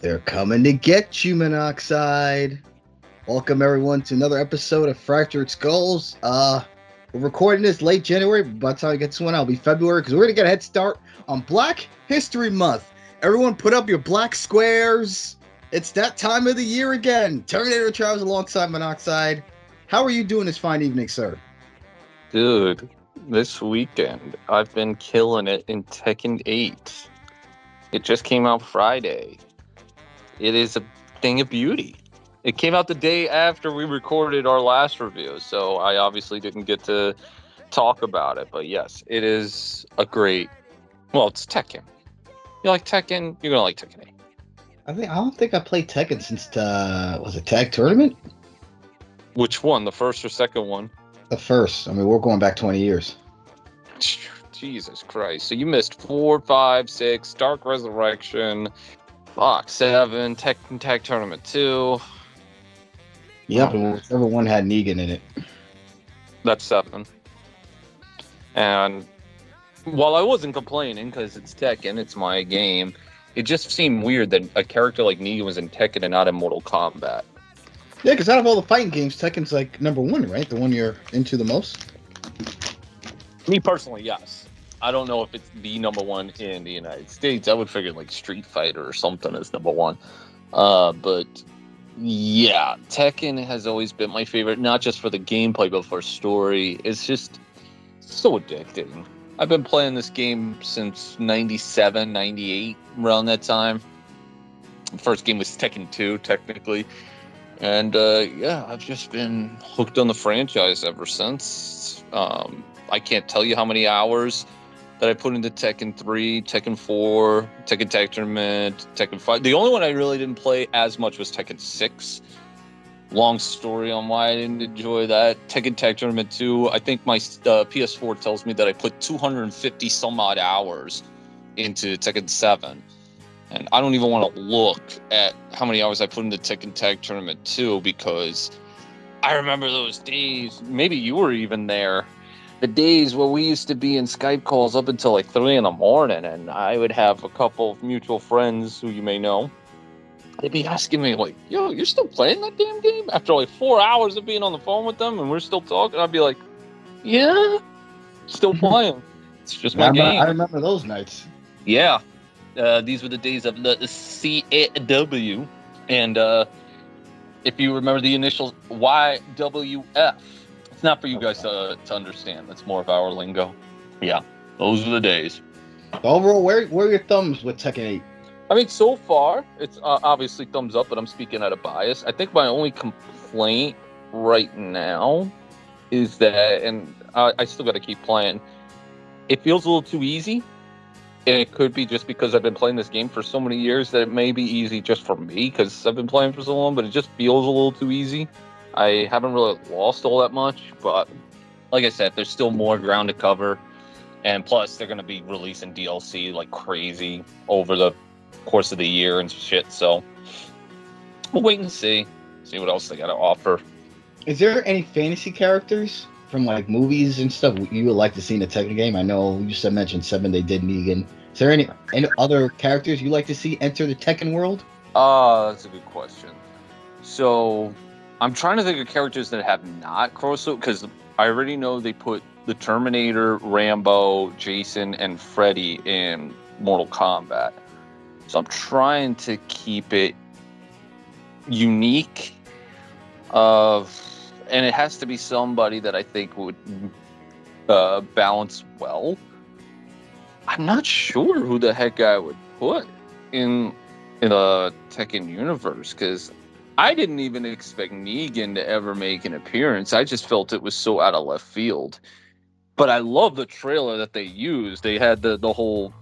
They're coming to get you, Monoxide. Welcome everyone to another episode of Fractured Skulls. Uh, we're recording this late January. But by the time I get this one, it'll be February because we're gonna get a head start on Black History Month. Everyone, put up your black squares. It's that time of the year again. Terminator travels alongside Monoxide. How are you doing this fine evening, sir? Dude, this weekend I've been killing it in Tekken 8. It just came out Friday. It is a thing of beauty. It came out the day after we recorded our last review, so I obviously didn't get to talk about it. But yes, it is a great. Well, it's Tekken. You like Tekken? You're gonna like Tekken 8. I think I don't think I played Tekken since uh was it Tag Tournament? Which one? The first or second one? The first. I mean, we're going back 20 years. Jesus Christ. So you missed four, five, six, Dark Resurrection, fuck, seven, Tekken Tag Tournament 2. Yep, and whichever one had Negan in it. That's seven. And while I wasn't complaining because it's Tekken, it's my game, it just seemed weird that a character like Negan was in Tekken and not in Mortal Kombat. Yeah, because out of all the fighting games, Tekken's like number one, right? The one you're into the most. Me personally, yes. I don't know if it's the number one in the United States. I would figure like Street Fighter or something is number one. Uh, but yeah, Tekken has always been my favorite, not just for the gameplay, but for story. It's just so addicting. I've been playing this game since 97, 98, around that time. First game was Tekken 2, technically. And uh, yeah, I've just been hooked on the franchise ever since. Um, I can't tell you how many hours that I put into Tekken 3, Tekken 4, Tekken Tag Tournament, Tekken 5. The only one I really didn't play as much was Tekken 6. Long story on why I didn't enjoy that. Tekken Tag Tournament 2, I think my uh, PS4 tells me that I put 250 some odd hours into Tekken 7. And I don't even want to look at how many hours I put into Tekken Tag Tournament 2 because I remember those days. Maybe you were even there. The days where we used to be in Skype calls up until like three in the morning, and I would have a couple of mutual friends who you may know. They'd be asking me like, "Yo, you're still playing that damn game?" After like four hours of being on the phone with them, and we're still talking, I'd be like, "Yeah, still playing. It's just my I, remember, game." I remember those nights. Yeah, uh, these were the days of the CAW, and uh, if you remember the initials YWF, it's not for you guys to, to understand. That's more of our lingo. Yeah, those are the days. Overall, where where are your thumbs with Tekken 8? I mean, so far it's uh, obviously thumbs up, but I'm speaking out of bias. I think my only complaint right now is that, and I, I still got to keep playing. It feels a little too easy and it could be just because I've been playing this game for so many years that it may be easy just for me because I've been playing for so long, but it just feels a little too easy. I haven't really lost all that much, but like I said, there's still more ground to cover. And plus, they're going to be releasing DLC like crazy over the course of the year and shit. So we'll wait and see. See what else they got to offer. Is there any fantasy characters from like movies and stuff you would like to see in a Tekken game? I know you just mentioned Seven They did Negan. Is there any any other characters you like to see enter the Tekken world? Uh, that's a good question. So I'm trying to think of characters that have not crossed over because I already know they put the Terminator, Rambo, Jason, and Freddy in Mortal Kombat. So I'm trying to keep it unique of and it has to be somebody that I think would uh, balance well. I'm not sure who the heck I would put in in the Tekken universe because I didn't even expect Negan to ever make an appearance. I just felt it was so out of left field. But I love the trailer that they used. They had the the whole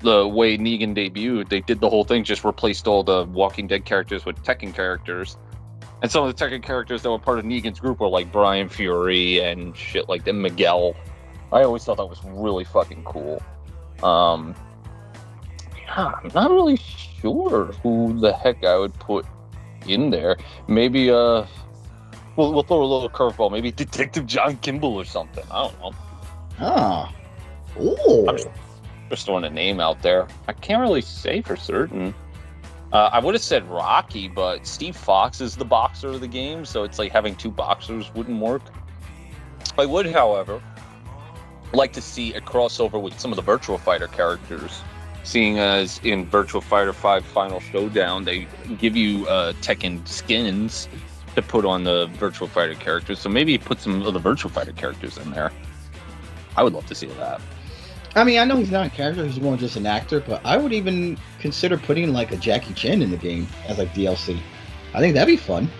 the way Negan debuted. They did the whole thing, just replaced all the Walking Dead characters with Tekken characters. And some of the Tekken characters that were part of Negan's group were like Brian Fury and shit like that, Miguel. I always thought that was really fucking cool. Um, yeah, I'm not really sure who the heck I would put in there. Maybe uh, we'll, we'll throw a little curveball. Maybe Detective John Kimball or something. I don't know. Ah, ooh. I'm just, just throwing a name out there. I can't really say for certain. Uh, I would have said Rocky, but Steve Fox is the boxer of the game, so it's like having two boxers wouldn't work. I would, however, like to see a crossover with some of the Virtual Fighter characters, seeing as in Virtual Fighter 5 Final Showdown, they give you uh, Tekken skins to put on the Virtual Fighter characters. So maybe put some of the Virtual Fighter characters in there. I would love to see that. I mean, I know he's not a character; he's more just an actor. But I would even consider putting like a Jackie Chan in the game as like DLC. I think that'd be fun.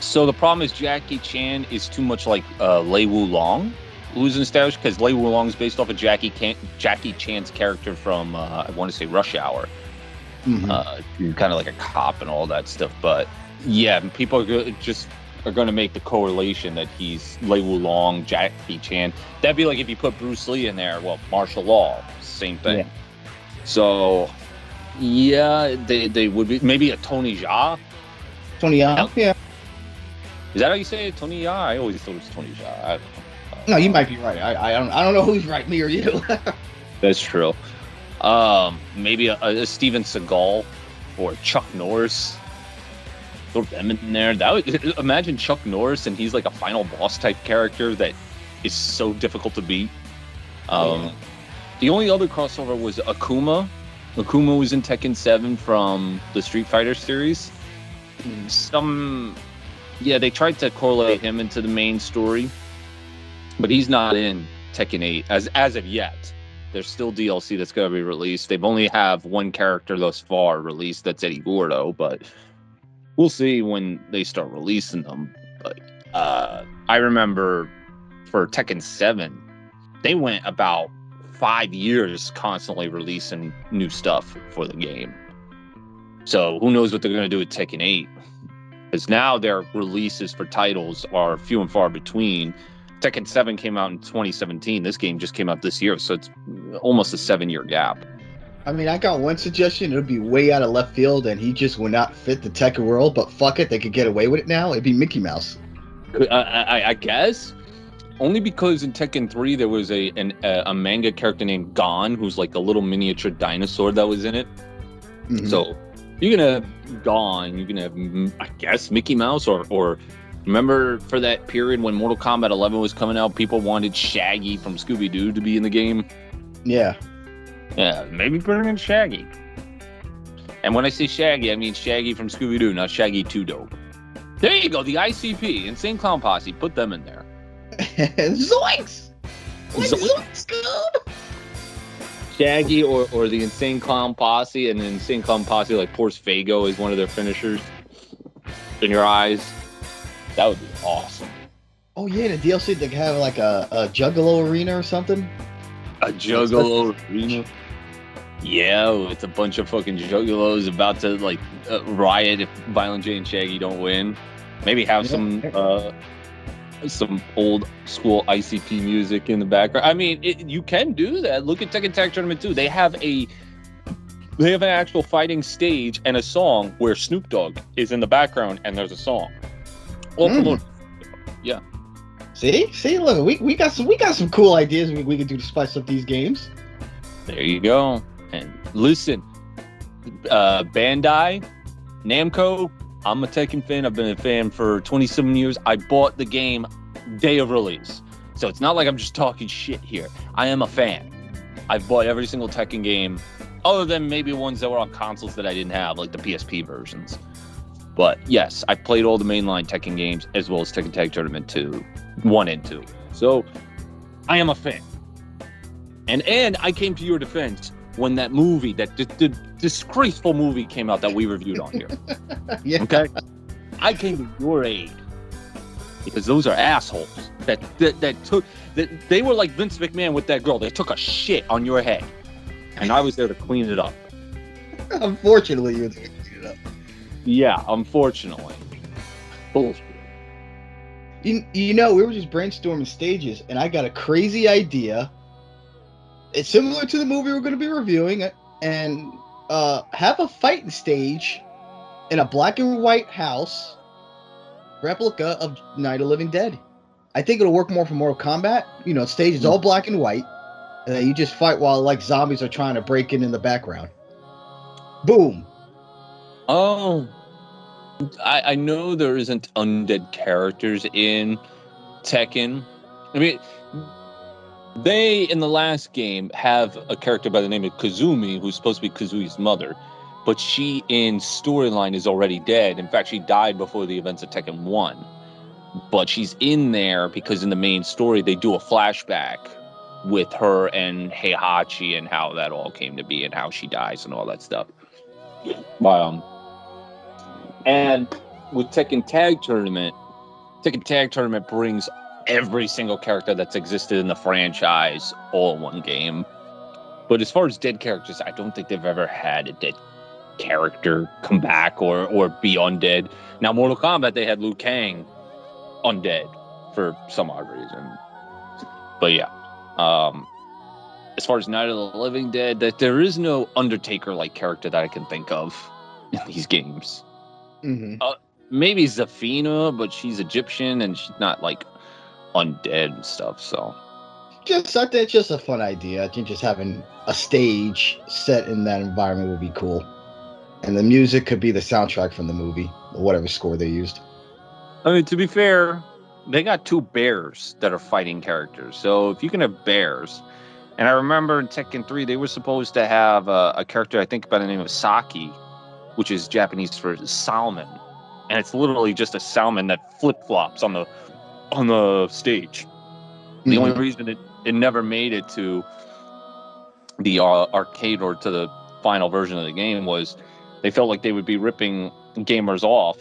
So the problem is Jackie Chan is too much like uh, Lei Wulong, losing status because Lei Wulong is based off of Jackie Can- Jackie Chan's character from uh, I want to say Rush Hour, Mhm. uh, kind of like a cop and all that stuff. But yeah, people are go- just are going to make the correlation that he's Lei Wulong, Jackie Chan. That'd be like if you put Bruce Lee in there. Well, martial law, same thing. Yeah. So yeah, they they would be maybe a Tony Jaa. Tony Young, yeah. Is that how you say it, Tony Jaa? I always thought it was Tony Jaa. I don't know. No, you might be right. I, I don't I don't know who's right, me or you. That's true. Um, maybe a, a Steven Seagal or Chuck Norris. Throw them in there. That would imagine Chuck Norris and he's like a final boss type character that is so difficult to beat. Um, Yeah. The only other crossover was Akuma. Akuma was in Tekken 7 from the Street Fighter series. Some, yeah, they tried to correlate him into the main story, but he's not in Tekken 8 as as of yet. There's still DLC that's going to be released. They've only have one character thus far released. That's Eddie Gordo, but we'll see when they start releasing them. But uh, I remember for Tekken 7, they went about five years constantly releasing new stuff for the game. So who knows what they're going to do with Tekken 8? Because now their releases for titles are few and far between. Tekken 7 came out in 2017. This game just came out this year, so it's almost a seven year gap. I mean, I got one suggestion. It would be way out of left field, and he just would not fit the Tekken world. But fuck it, they could get away with it now. It'd be Mickey Mouse. I, I, I guess only because in Tekken 3 there was a an, a, a manga character named Gon who's like a little miniature dinosaur that was in it. Mhm. So you can have Gon, you can have mm, I guess Mickey Mouse or or remember for that period when Mortal Kombat 11 was coming out, people wanted Shaggy from Scooby Doo to be in the game. yeah, Yeah, maybe him in Shaggy. And when I say Shaggy, I mean Shaggy from Scooby Doo, not Shaggy Two Dope. There you go, the ICP, Insane Clown Posse. Put them in there. Zoinks! Zoinks. Dude! Shaggy or, or the Insane Clown Posse, and the Insane Clown Posse like Force Fago is one of their finishers. In your eyes, that would be awesome. Oh yeah, the DLC they could have like a, a Juggalo arena or something. A Juggalo arena. Yeah, it's a bunch of fucking Juggalos about to like uh, riot if Violent J and Shaggy don't win. Maybe have Yeah. some uh, some old school ICP music in the background. I mean, it, you can do that. Look at Tekken Tag Tournament 2. They have a they have an actual fighting stage and a song where Snoop Dogg is in the background and there's a song. All Mm. promoted. See, see, look, we, we got some we got some cool ideas we, we can do to spice up these games. There you go. And listen, uh, Bandai, Namco, I'm a Tekken fan. I've been a fan for 27 years. I bought the game day of release. So it's not like I'm just talking shit here. I am a fan. I've bought every single Tekken game, other than maybe ones that were on consoles that I didn't have, like the PSP versions. But yes, I played all the mainline Tekken games as well as Tekken Tag Tournament 2, 1 and 2. So I am a fan. And and I came to your defense when that movie, that d- d- disgraceful movie came out that we reviewed on here. yeah, Okay? I came to your aid because those are assholes that that, that took that they were like Vince McMahon with that girl. They took a shit on your head, and I was there to clean it up. unfortunately, you Yeah, unfortunately. Bullshit. You, you know, we were just brainstorming stages, and I got a crazy idea. It's similar to the movie we're going to be reviewing, and uh, have a fighting stage in a black and white house replica of Night of Living Dead. I think it'll work more for Mortal Kombat. You know, stage is all black and white, and then you just fight while like zombies are trying to break in in the background. Boom. Oh, I, I know there isn't undead characters in Tekken. I mean, they in the last game have a character by the name of Kazumi, who's supposed to be Kazuya's mother, but she in storyline is already dead. In fact, she died before the events of Tekken One. But she's in there because in the main story they do a flashback with her and Heihachi and how that all came to be and how she dies and all that stuff. Um, and with Tekken Tag Tournament, Tekken Tag Tournament brings every single character that's existed in the franchise all in one game. But as far as dead characters, I don't think they've ever had a dead character come back or or be undead. Now, Mortal Kombat, they had Liu Kang undead for some odd reason. But yeah, um, as far as Night of the Living Dead, that there is no Undertaker like character that I can think of in these games. Mm-hmm. Maybe Zafina, but she's Egyptian and she's not like undead and stuff. So Just I think it's just a fun idea. I think just having a stage set in that environment would be cool. And the music could be the soundtrack from the movie, or whatever score they used. I mean, to be fair, they got two bears that are fighting characters. So if you can have bears, and I remember in Tekken 3, they were supposed to have a, a character, I think, by the name of Saki, which is Japanese for salmon. And it's literally just a salmon that flip flops on the on the stage. The only reason it, it never made it to the uh, arcade or to the final version of the game was they felt like they would be ripping gamers off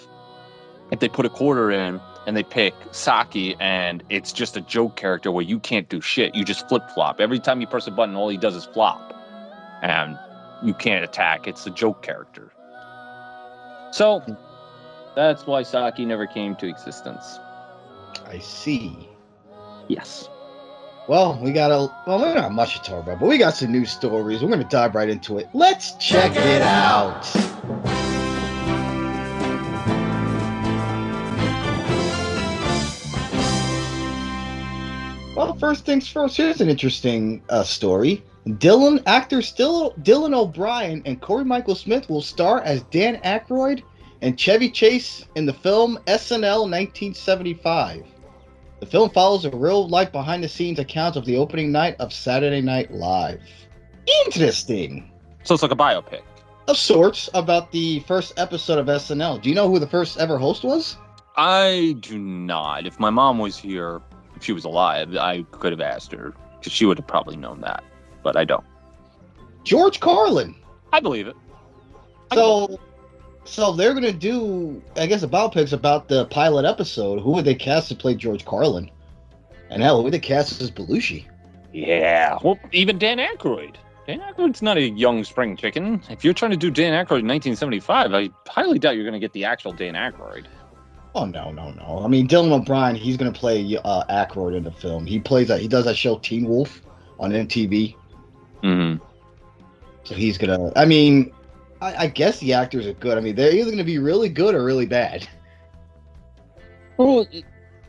if they put a quarter in and they pick Saki and it's just a joke character where you can't do shit. You just flip flop. Every time you press a button, all he does is flop. And you can't attack. It's a joke character. So that's why Saki never came to existence. I see. Yes. Well, we got a well, we don't have much to talk about, but we got some new stories. We're gonna dive right into it. Let's check it out. Well, first things first. Here's an interesting uh, story. Dylan actor still Dylan O'Brien and Cory Michael Smith will star as Dan Aykroyd and Chevy Chase in the film SNL 1975. The film follows a real life behind the scenes account of the opening night of Saturday Night Live. Interesting. So it's like a biopic. Of sorts about the first episode of SNL. Do you know who the first ever host was? I do not. If my mom was here, if she was alive, I could have asked her because she would have probably known that, but I don't. George Carlin. I believe it. I So, so they're gonna do, I guess, a biopics about the pilot episode. Who would they cast to play George Carlin? And hell, who would they cast as Belushi? Yeah. Well, even Dan Aykroyd. Dan Aykroyd's not a young spring chicken. If you're trying to do Dan Aykroyd in 1975, I highly doubt you're going to get the actual Dan Aykroyd. Oh no, no, no! I mean, Dylan O'Brien. He's gonna play uh, Aykroyd in the film. He plays that. He does that show Teen Wolf on MTV. Mm-hmm. So he's gonna. I mean, I, I guess the actors are good. I mean, they're either gonna be really good or really bad. Well,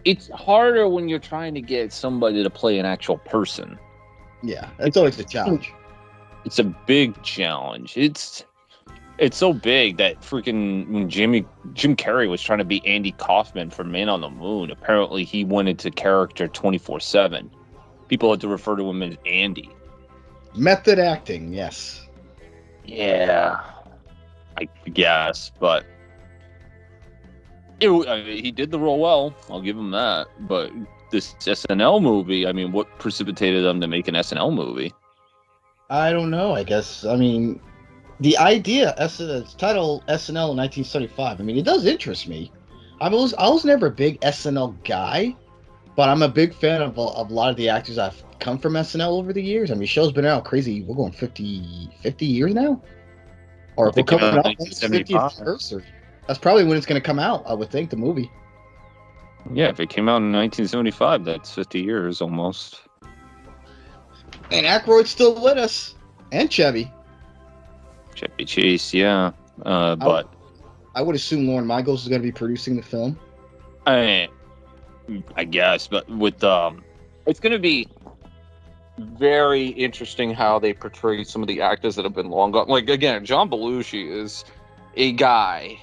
it's harder when you're trying to get somebody to play an actual person. Yeah, it's always a challenge. It's a big challenge. It's it's so big that freaking when Jimmy Jim Carrey was trying to be Andy Kaufman for Man on the Moon, apparently he went into character 24/7. People had to refer to him as Andy. Method acting, yes. Yeah, I guess, but it, I mean, uh, he did the role well. I'll give him that. But this SNL movie, I mean, what precipitated them to make an SNL movie? I don't know. I guess. I mean, the idea, S- it's title SNL in 1975. I mean, it does interest me. I was I was never a big SNL guy, but I'm a big fan of, a- of a lot of the actors I've come from SNL over the years. I mean, show's been out crazy. We're going 50, 50 years now, or I we're coming up on its 50th 1975. anniversary. That's probably when it's going to come out. I would think the movie. Yeah, if it came out in 1975, that's 50 years almost. And Aykroyd's still with us, and Chevy. Chevy Chase, yeah. Uh, but I would assume Lorne Michaels is going to be producing the film. I, I guess, but with um, it's going to be very interesting how they portray some of the actors that have been long gone. Like again, John Belushi is a guy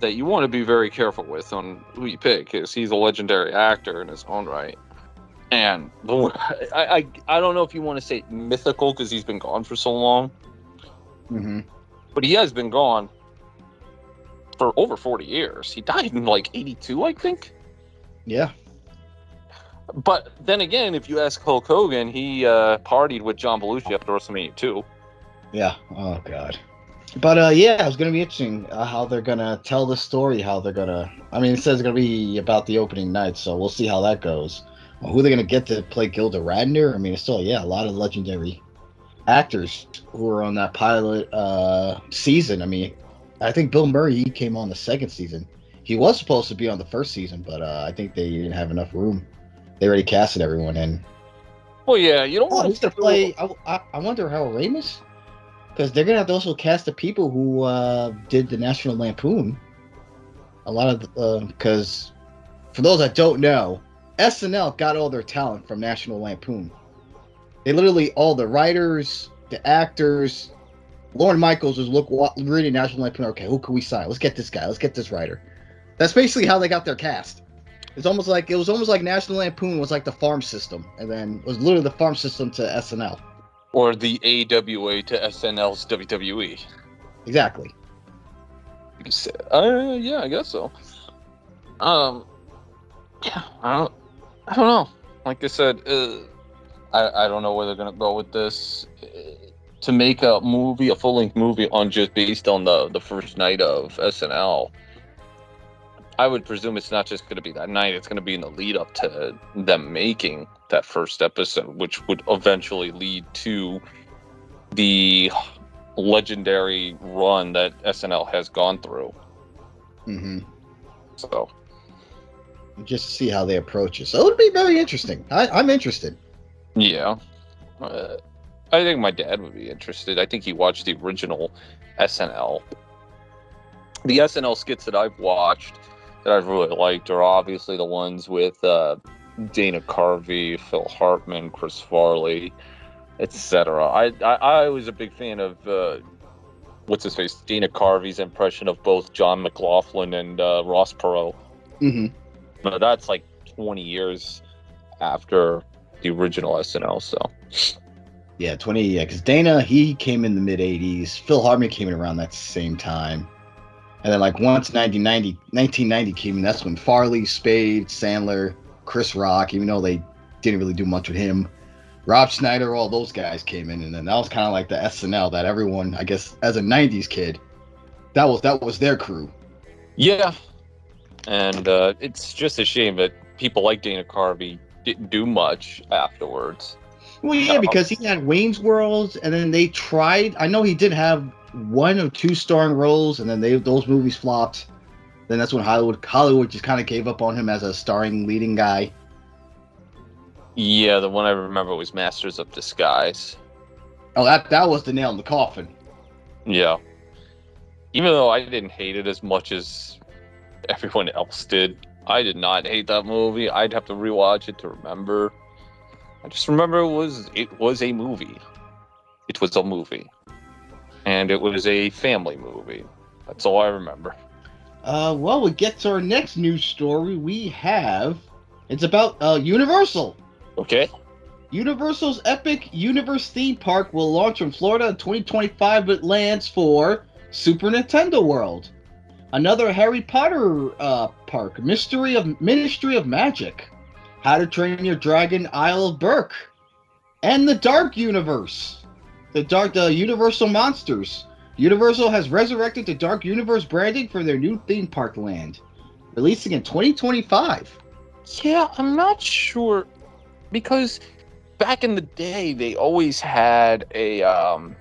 that you want to be very careful with on who you pick because he's a legendary actor in his own right. And I, I, I don't know if you want to say mythical because he's been gone for so long, Mm-hmm. but he has been gone for over 40 years. He died in like 82, I think. Yeah. But then again, if you ask Hulk Hogan, he uh, partied with John Belushi after WrestleMania too. Yeah. Oh God. But uh, yeah, it's gonna be interesting uh, how they're gonna tell the story. How they're gonna. I mean, it says it's gonna be about the opening night, so we'll see how that goes. Well, who they're gonna get to play Gilda Radner? I mean, it's still yeah, a lot of legendary actors who were on that pilot uh season. I mean, I think Bill Murray he came on the second season. He was supposed to be on the first season, but uh, I think they didn't have enough room. They already casted everyone in. Well, yeah, you don't Oh, want gonna play? I, I, I wonder how Ramis, because they're gonna have to also cast the people who uh, did the National Lampoon. A lot of because, for those that don't know, SNL got all their talent from National Lampoon. They literally all the writers, the actors. Lorne Michaels was look reading National Lampoon. Okay, who can we sign? Let's get this guy. Let's get this writer. That's basically how they got their cast. It's almost like it was almost like National Lampoon was like the farm system, and then it was literally the farm system to SNL. or the AWA to SNL's WWE. Exactly. You can say, uh, yeah, I guess so. Um, yeah, I don't, I don't know. Like I said, uh, I, I don't know where they're gonna go with this. Uh, to make a movie, a full length movie on just based on the the first night of SNL, I would presume it's not just gonna be that night. It's gonna be in the lead up to them making that first episode, which would eventually lead to the legendary run that SNL has gone through. hmm So Just to see how they approach it. So it would be very interesting. I, I'm interested. yeah, uh, I think my dad would be interested. I think he watched the original SNL. The SNL skits that I've watched that I've really liked are obviously the ones with uh, Dana Carvey, Phil Hartman, Chris Farley, etc. I, I I was a big fan of uh, what's his face Dana Carvey's impression of both John McLaughlin and uh, Ross Perot. hmm But that's like 20 years after the original SNL. So Yeah, 20. Yeah, because Dana, he came in the mid 80s. Phil Hartman came in around that same time. And then, like, once 1990, 1990 came in, that's when Farley, Spade, Sandler, Chris Rock, even though they didn't really do much with him, Rob Schneider, all those guys came in. And then that was kind of like the SNL that everyone, I guess, as a 90s kid, that was that was their crew. yeah, and uh, it's just a shame that people like Dana Carvey didn't do much afterwards. Well, yeah, because he had Wayne's World, and then they tried. I know he did have one or two starring roles, and then they those movies flopped. Then that's when Hollywood Hollywood just kind of gave up on him as a starring leading guy. Yeah, the one I remember was Masters of Disguise. Oh, that that was the nail in the coffin. Yeah. Even though I didn't hate it as much as everyone else did, I did not hate that movie. I'd have to rewatch it to remember. I just remember it was it was a movie. It was a movie. And it was a family movie. That's all I remember. Uh, well, we get to our next news story. We have it's about uh Universal. Okay? Universal's Epic Universe theme park will launch in Florida in 2025, but lands for Super Nintendo World. Another Harry Potter uh, park, Mystery of Ministry of Magic, How to Train Your Dragon, Isle of Berk, and the Dark Universe, the Dark, the Universal Monsters. Universal has resurrected the Dark Universe branding for their new theme park land, releasing in 2025. Yeah, I'm not sure because back in the day they always had a um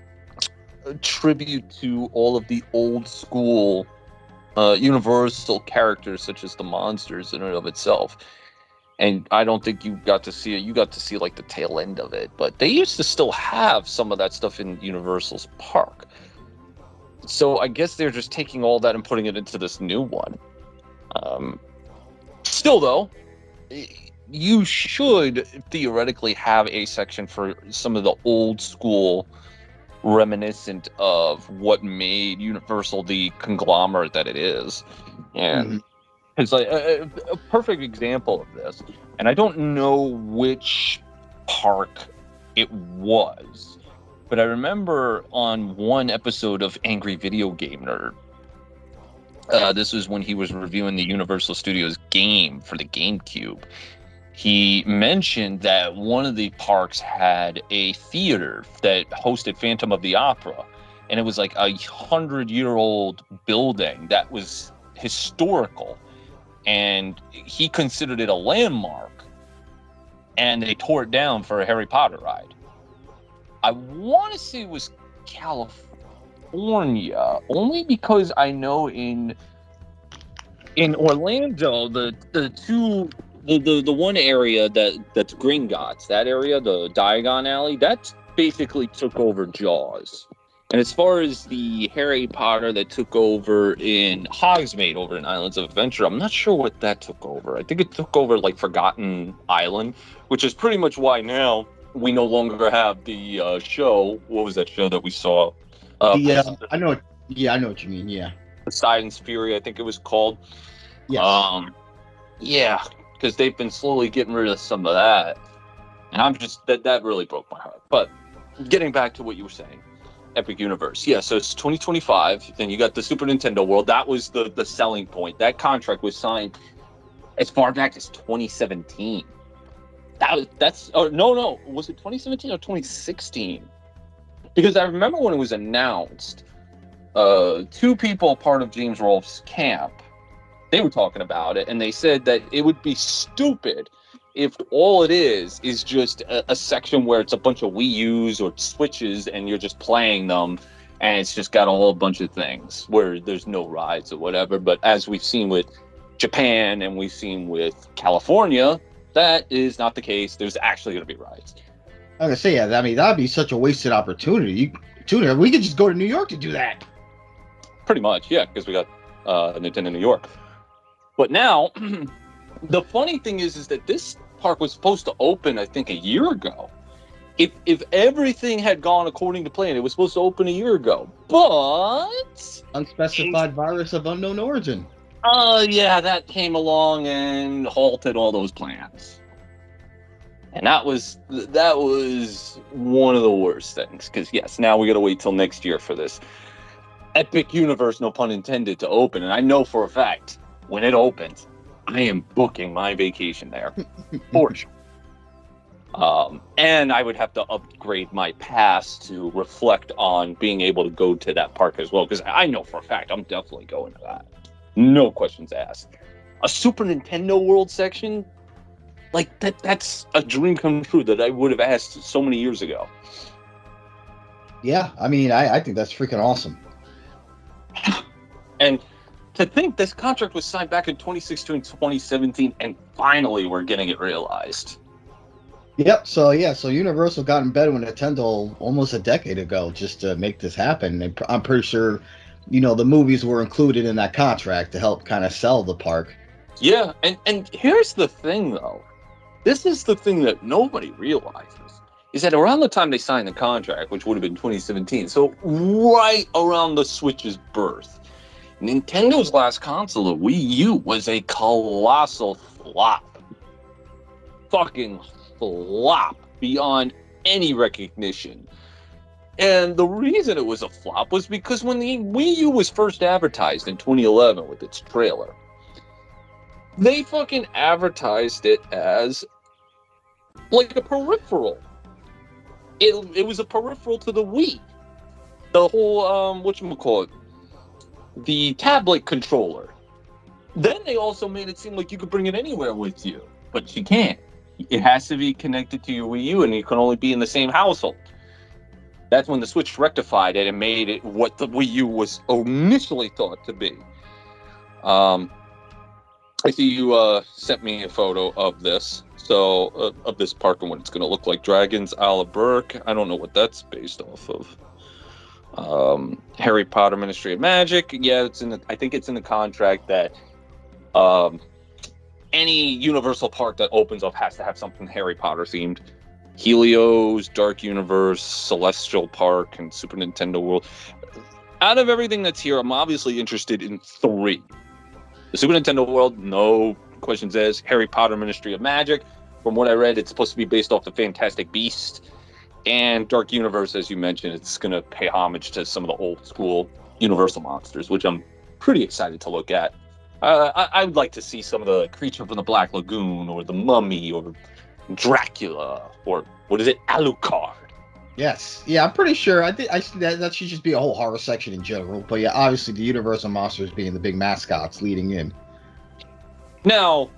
a tribute to all of the old school uh universal characters such as the monsters in and of itself. And I don't think you got to see it. You got to see like the tail end of it, but they used to still have some of that stuff in Universal's park. So I guess they're just taking all that and putting it into this new one. Um, still, though, you should theoretically have a section for some of the old school reminiscent of what made Universal the conglomerate that it is. And Mhm. It's like a, a- perfect example of this. And I don't know which park it was, but I remember on one episode of Angry Video Game Nerd. Uh, this was when he was reviewing the Universal Studios game for the GameCube. He mentioned that one of the parks had a theater that hosted Phantom of the Opera, and it was like a hundred year old building that was historical, and he considered it a landmark. And they tore it down for a Harry Potter ride. I want to say it was California, only because I know in in Orlando the the two the, the the one area that that's Gringotts, that area, the Diagon Alley, that basically took over Jaws. And as far as the Harry Potter that took over in Hogsmeade over in Islands of Adventure, I'm not sure what that took over. I think it took over like Forgotten Island, which is pretty much why now we no longer have the uh, show. What was that show that we saw? Uh, The, uh, I know. Yeah, I know what you mean. Yeah. Poseidon's Fury, I think it was called. Yes. Um, yeah, because they've been slowly getting rid of some of that, and I'm just that that really broke my heart. But getting back to what you were saying, Epic Universe, yeah. So it's 2025. Then you got the Super Nintendo World. That was the the selling point. That contract was signed as far back as 2017. That was that's oh no no was it 2017 or 2016? Because I remember when it was announced, uh, two people part of James Rolfe's camp they were talking about it and they said that it would be stupid if all it is is just a, a section where it's a bunch of Wii U's or Switches and you're just playing them and it's just got a whole bunch of things where there's no rides or whatever. But as we've seen with Japan and we've seen with California, that is not the case. There's actually going to be rides. I was gonna say, yeah. I mean, that'd be such a wasted opportunity. You, opportunity. We could just go to New York to do that. Pretty much, yeah, because we got uh, Nintendo New York. But now, the funny thing is, is that this park was supposed to open, I think, a year ago. If if everything had gone according to plan, it was supposed to open a year ago. But Unspecified virus of unknown origin. uh yeah, that came along and halted all those plans. And that was that was one of the worst things because yes, now we got to wait till next year for this epic universe, no pun intended, to open. And I know for a fact when it opens, I am booking my vacation there for sure. Um, and I would have to upgrade my pass to reflect on being able to go to that park as well because I know for a fact I'm definitely going to that. No questions asked. A Super Nintendo World section, like that that's a dream come true that I would have asked so many years ago. Yeah, I mean, I, I think that's freaking awesome. And to think this contract was signed back in 2016, 2017, and finally we're getting it realized. Yep. So yeah, so Universal got in bed with Nintendo almost a decade ago just to make this happen. And I'm pretty sure, you know, the movies were included in that contract to help kind of sell the park. Yeah, and and here's the thing though. This is the thing that nobody realizes. Is that around the time they signed the contract, which would have been 2017, so right around the Switch's birth, Nintendo's last console, the Wii U, was a colossal flop. Fucking flop beyond any recognition. And the reason it was a flop was because when the Wii U was first advertised in 2011 with its trailer, they fucking advertised it as like a peripheral. It, it was a peripheral to the Wii. The whole um whatchamacallit, the tablet controller. Then they also made it seem like you could bring it anywhere with you, but you can't. It has to be connected to your Wii U and you can only be in the same household. That's when the Switch rectified it and made it what the Wii U was initially thought to be. Um, I see you uh, sent me a photo of this. So uh, of this park and what it's going to look like. Dragons la Berk. I don't know what that's based off of. Um, Harry Potter Ministry of Magic. Yeah, it's in. The, I think it's in the contract that um, any Universal park that opens up has to have something Harry Potter themed. Helios, Dark Universe, Celestial Park, and Super Nintendo World. Out of everything that's here, I'm obviously interested in three. The Super Nintendo World, no questions asked. Harry Potter Ministry of Magic. From what I read, it's supposed to be based off the Fantastic Beast. And Dark Universe, as you mentioned, it's going to pay homage to some of the old school Universal monsters, which I'm pretty excited to look at. Uh, I, I would like to see some of the creature from the Black Lagoon, or the Mummy, or Dracula, or what is it, Alucard. Yes, yeah, I'm pretty sure. I think I that, that should just be a whole horror section in general. But yeah, obviously the Universal monsters being the big mascots leading in. Now,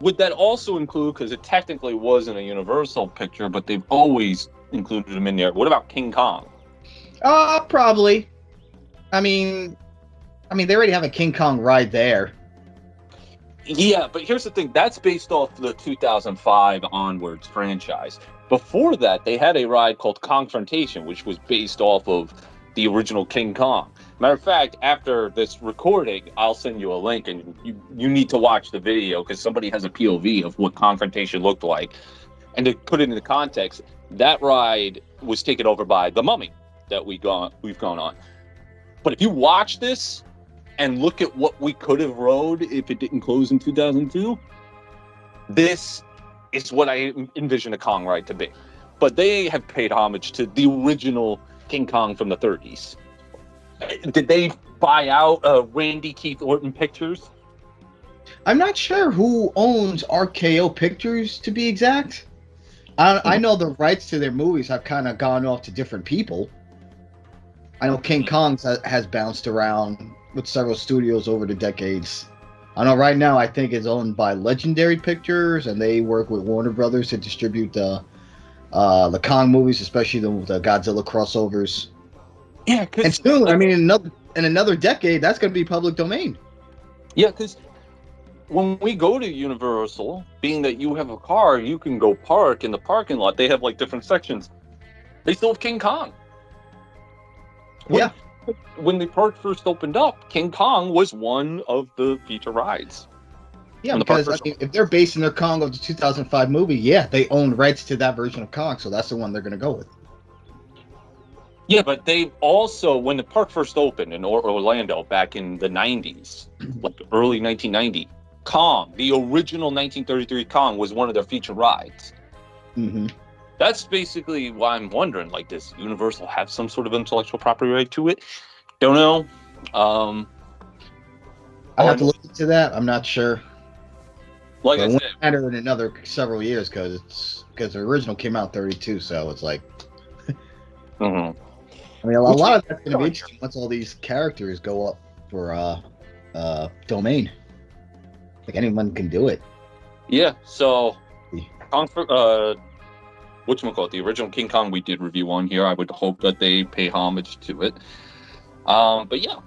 would that also include because it technically wasn't a Universal picture, but they've always included them in there? What about King Kong? Uh, probably. I mean, I mean, they already have a King Kong ride there. Yeah, but here's the thing that's based off the 2005 onwards franchise. Before that, they had a ride called Confrontation, which was based off of the original King Kong. Matter of fact, after this recording, I'll send you a link and you, you need to watch the video because somebody has a POV of what Confrontation looked like. And to put it into context, that ride was taken over by the mummy that we gone we've gone on. But if you watch this, and look at what we could have rode if it didn't close in 2002, this is what I envision a Kong ride to be. But they have paid homage to the original King Kong from the 30s. Did they buy out uh, Randy Keith Orton Pictures? I'm not sure who owns RKO Pictures to be exact. I, I know the rights to their movies have kind of gone off to different people. I know King Kong has bounced around with several studios over the decades. I know right now I think it's owned by Legendary Pictures, and they work with Warner Brothers to distribute the uh, the Kong movies, especially the, the Godzilla crossovers. Yeah, and soon, I mean, in another in another decade, that's going to be public domain. Yeah, because when we go to Universal, being that you have a car, you can go park in the parking lot. They have like different sections. They still have King Kong. When, yeah when the park first opened up, King Kong was one of the feature rides. Yeah, because I mean, if they're basing their Kong of the 2005 movie, yeah, they own rights to that version of Kong, so that's the one they're going to go with. Yeah, but they also, when the park first opened in Orlando back in the 90s, like early 1990, Kong, the original 1933 Kong, was one of their feature rides. Mm-hmm that's basically why I'm wondering. Like, does Universal have some sort of intellectual property right to it? Don't know. Um, I have to look into that. I'm not sure. Like it won't matter in another several years because it's because the original came out 32, so it's like. mm-hmm. I mean, a, a lot of that's going to be interesting once all these characters go up for uh, uh, domain. Like anyone can do it. Yeah. So, Kong, uh, whatchamacallit, the original King Kong we did review on here. I would hope that they pay homage to it. Um, but yeah,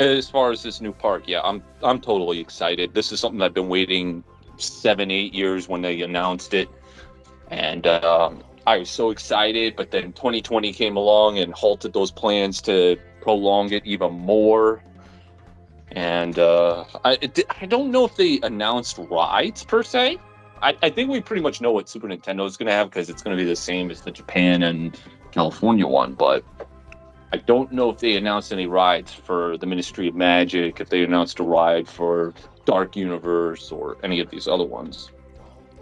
as far as this new park, yeah, I'm I'm totally excited. This is something I've been waiting seven, eight years when they announced it, and um, I was so excited. But then 2020 came along and halted those plans to prolong it even more. And uh, I I don't know if they announced rides per se. I, I think we pretty much know what Super Nintendo is going to have because it's going to be the same as the Japan and California one. But I don't know if they announced any rides for the Ministry of Magic, if they announced a ride for Dark Universe or any of these other ones.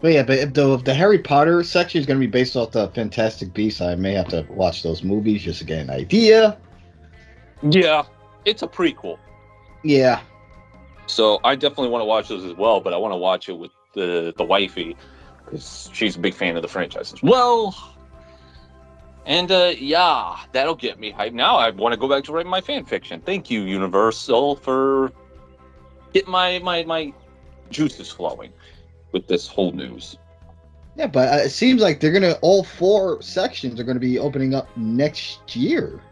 But yeah, but if the, if the Harry Potter section is going to be based off the Fantastic Beasts, I may have to watch those movies just to get an idea. Yeah, it's a prequel. Yeah. So I definitely want to watch those as well, but I want to watch it with the the wifey because she's a big fan of the franchise as well. And uh, yeah, that'll get me hyped. Now I want to go back to writing my fan fiction. Thank you, Universal, for getting my my my juices flowing with this whole news. Yeah, but uh, it seems like they're gonna all four sections are gonna be opening up next year.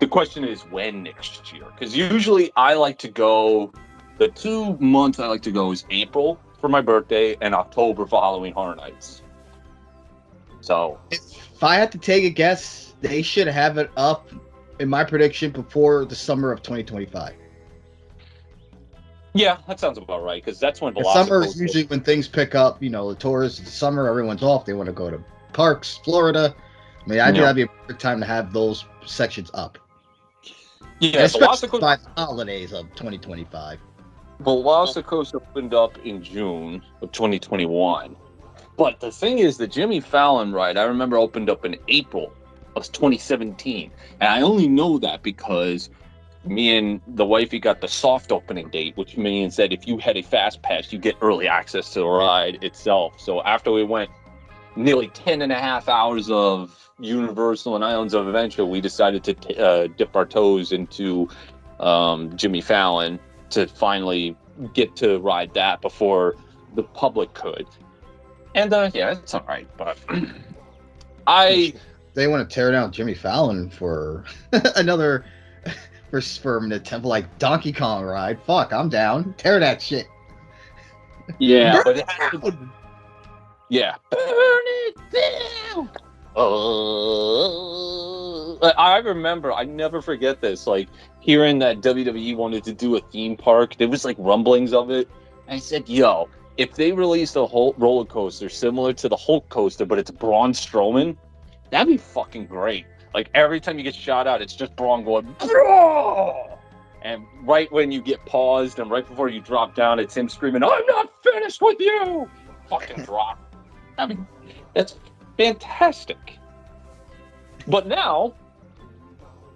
The question is when next year? Because usually I like to go the two months I like to go is April for my birthday and October following Horror Nights. So, if I had to take a guess, they should have it up in my prediction before the summer of 2025. Yeah, that sounds about right because that's when summer is usually when things pick up. You know, the tourists, it's summer, everyone's off. They want to go to parks, Florida. I mean, I think Yeah. that'd be a perfect time to have those sections up. Yeah, especially Velocicoaster, by the holidays of 2025. Velocicoaster opened up in June of 2021. But the thing is, the Jimmy Fallon ride, I remember opened up in April of 2017. And I only know that because me and the wifey got the soft opening date, which means that if you had a fast pass, you get early access to the ride itself. So after we went nearly 10 and a half hours of Universal and Islands of Adventure, we decided to t- uh, dip our toes into um, Jimmy Fallon to finally get to ride that before the public could. And uh, yeah, it's all right, but I They want to tear down Jimmy Fallon for another for for the temple like Donkey Kong ride. Fuck, I'm down. Tear that shit. yeah, Burn but it it has to- yeah, burn it down. Oh, I remember. I never forget this. Like hearing that WWE wanted to do a theme park, there was like rumblings of it. I said, "Yo, if they released a whole roller coaster similar to the Hulk coaster, but it's Braun Strowman, that'd be fucking great. Like every time you get shot out, it's just Braun going, and right when you get paused and right before you drop down, it's him screaming, "I'm not finished with you!" Fucking drop. I mean, that's fantastic. But now,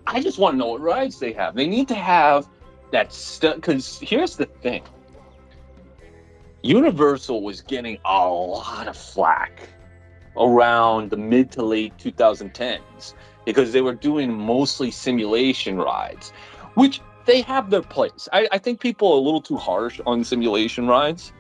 I just want to know what rides they have. They need to have that stuff. Because here's the thing Universal was getting a lot of flack around the mid to late 2010s because they were doing mostly simulation rides, which they have their place. I, I think people are a little too harsh on simulation rides.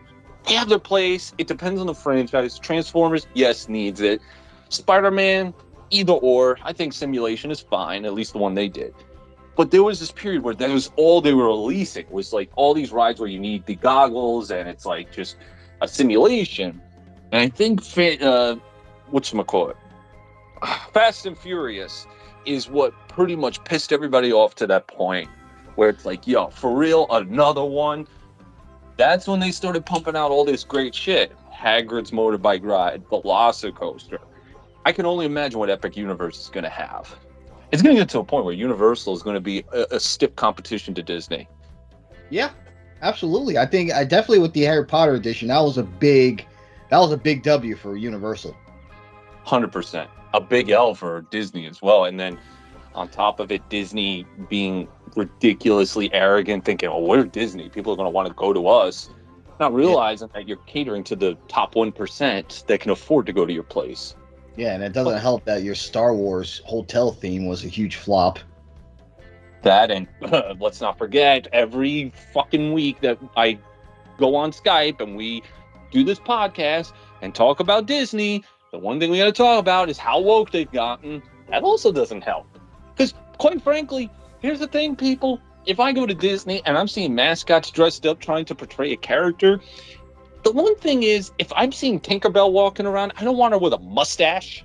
They have their place. It depends on the franchise. Transformers, yes, needs it. Spider Man, either or. I think simulation is fine, at least the one they did. But there was this period where that was all they were releasing was like all these rides where you need the goggles and it's like just a simulation. And I think uh, whatchamacallit, Fast and Furious is what pretty much pissed everybody off to that point where it's like, yo, for real, another one. That's when they started pumping out all this great shit. Hagrid's motorbike ride, Velocicoaster. I can only imagine what Epic Universe is going to have. It's going to get to a point where Universal is going to be a, a stiff competition to Disney. Yeah, absolutely. I think I definitely with the Harry Potter edition, that was a big that was a big W for Universal. 100%. A big L for Disney as well. And then on top of it, Disney being ridiculously arrogant, thinking, oh, we're Disney. People are going to want to go to us. Not realizing that you're catering to the top 1% that can afford to go to your place. Yeah, and it doesn't help that your Star Wars hotel theme was a huge flop. That and let's not forget every fucking week that I go on Skype and we do this podcast and talk about Disney, the one thing we got to talk about is how woke they've gotten. That also doesn't help. Because quite frankly, here's the thing, people. If I go to Disney and I'm seeing mascots dressed up trying to portray a character, the one thing is if I'm seeing Tinkerbell walking around, I don't want her with a mustache.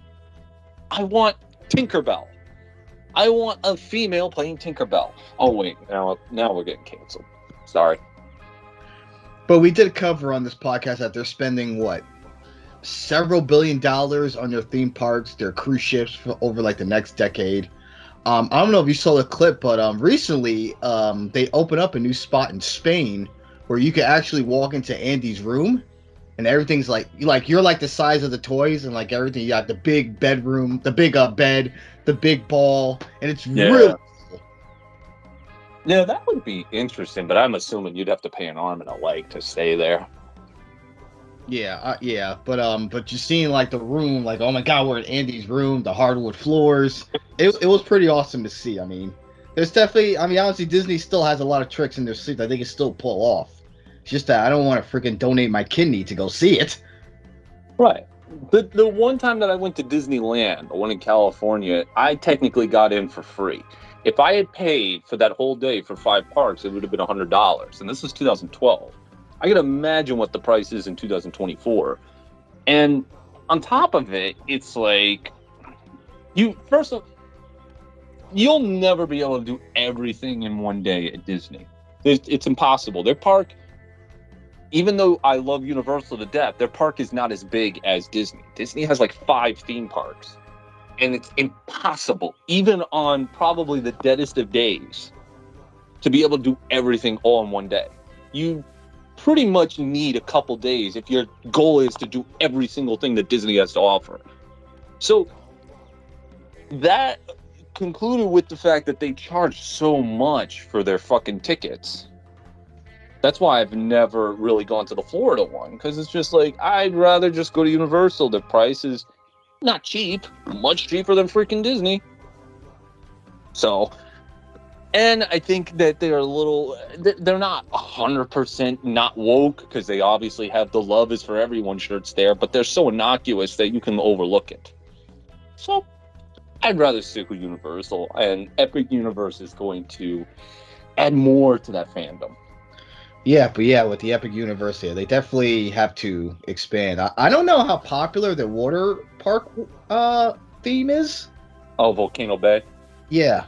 I want Tinkerbell. I want a female playing Tinkerbell. Oh wait, now now we're getting canceled. Sorry. But we did cover on this podcast that they're spending what several billion dollars on their theme parks, their cruise ships over like the next decade. Um, I don't know if you saw the clip, but um, recently um, they opened up a new spot in Spain where you can actually walk into Andy's room, and everything's like like you're like the size of the toys, and like everything. You got the big bedroom, the big uh, bed, the big ball, and it's Yeah. really cool. Yeah, that would be interesting, but I'm assuming you'd have to pay an arm and a leg to stay there. Yeah, uh, yeah, but um, but just seeing like the room, like oh my god, we're in Andy's room, the hardwood floors. It it was pretty awesome to see. I mean, there's definitely, I mean, honestly, Disney still has a lot of tricks in their sleeve that they can still pull off. It's just that I don't want to freaking donate my kidney to go see it. Right. The the one time that I went to Disneyland, the one in California, I technically got in for free. If I had paid for that whole day for five parks, it would have been hundred dollars. And this was 2012. I can imagine what the price is in 2024. And on top of it, it's like you first of you'll never be able to do everything in one day at Disney. It's, it's impossible. Their park even though I love Universal to death, their park is not as big as Disney. Disney has like five theme parks, and it's impossible, even on probably the deadest of days, to be able to do everything all in one day. You pretty much need a couple days if your goal is to do every single thing that Disney has to offer. So that concluded with the fact that they charge so much for their fucking tickets. That's why I've never really gone to the Florida one because it's just like I'd rather just go to Universal. The price is not cheap, much cheaper than freaking Disney. So, and I think that they're a little, they're not 100% not woke because they obviously have the love is for everyone shirts there, but they're so innocuous that you can overlook it. So, I'd rather stick with Universal, and Epic Universe is going to add more to that fandom. Yeah, but yeah, with the Epic Universe, yeah, they definitely have to expand. I, I don't know how popular the water park uh theme is. Oh, Volcano Bay. Yeah.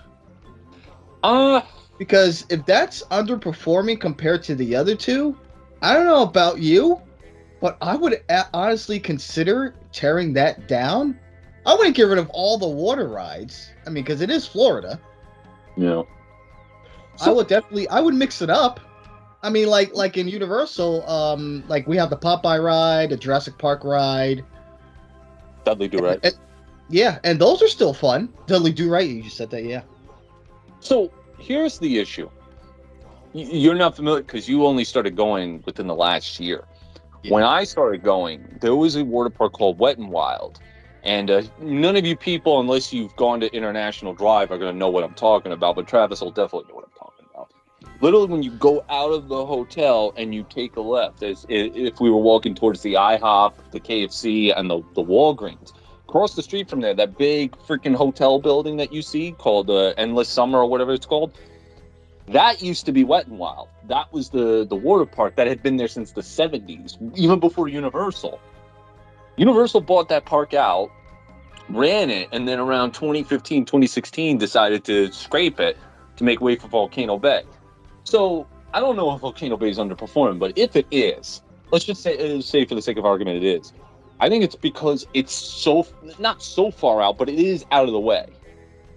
Uh because if that's underperforming compared to the other two, I don't know about you, but I would a- honestly consider tearing that down. I wouldn't get rid of all the water rides. I mean, because it is Florida. Yeah. I would definitely. I would mix it up. I mean, like like in Universal, um, like we have the Popeye ride, the Jurassic Park ride. Dudley Do Right. Yeah, and those are still fun. Dudley Do Right. You just said that, yeah. So here's the issue. You're not familiar because you only started going within the last year. Yeah. When I started going, there was a water park called Wet and Wild. And uh, none of you people, unless you've gone to International Drive, are going to know what I'm talking about. But Travis will definitely know what I'm talking about. Literally, when you go out of the hotel and you take a left, as if we were walking towards the IHOP, the KFC, and the, the Walgreens, across the street from there, that big freaking hotel building that you see called uh, Endless Summer or whatever it's called, that used to be Wet and Wild. That was the the water park that had been there since the 70s, even before Universal. Universal bought that park out, ran it, and then around 2015, 2016 decided to scrape it to make way for Volcano Bay. So I don't know if Volcano Bay is underperforming, but if it is, let's just say, uh, say for the sake of argument, it is. I think it's because it's so not so far out, but it is out of the way.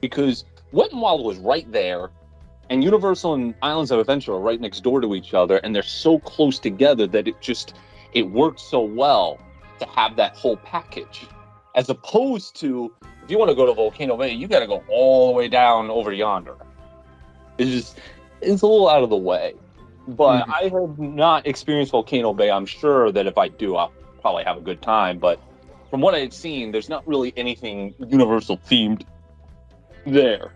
Because Wet and Wild was right there, and Universal and Islands of Adventure are right next door to each other, and they're so close together that it just it works so well to have that whole package. As opposed to if you want to go to Volcano Bay, you got to go all the way down over yonder. It's just it's a little out of the way. But Mhm. I have not experienced Volcano Bay. I'm sure that if I do, I'll probably have a good time. But from what I had seen, there's not really anything Universal themed there.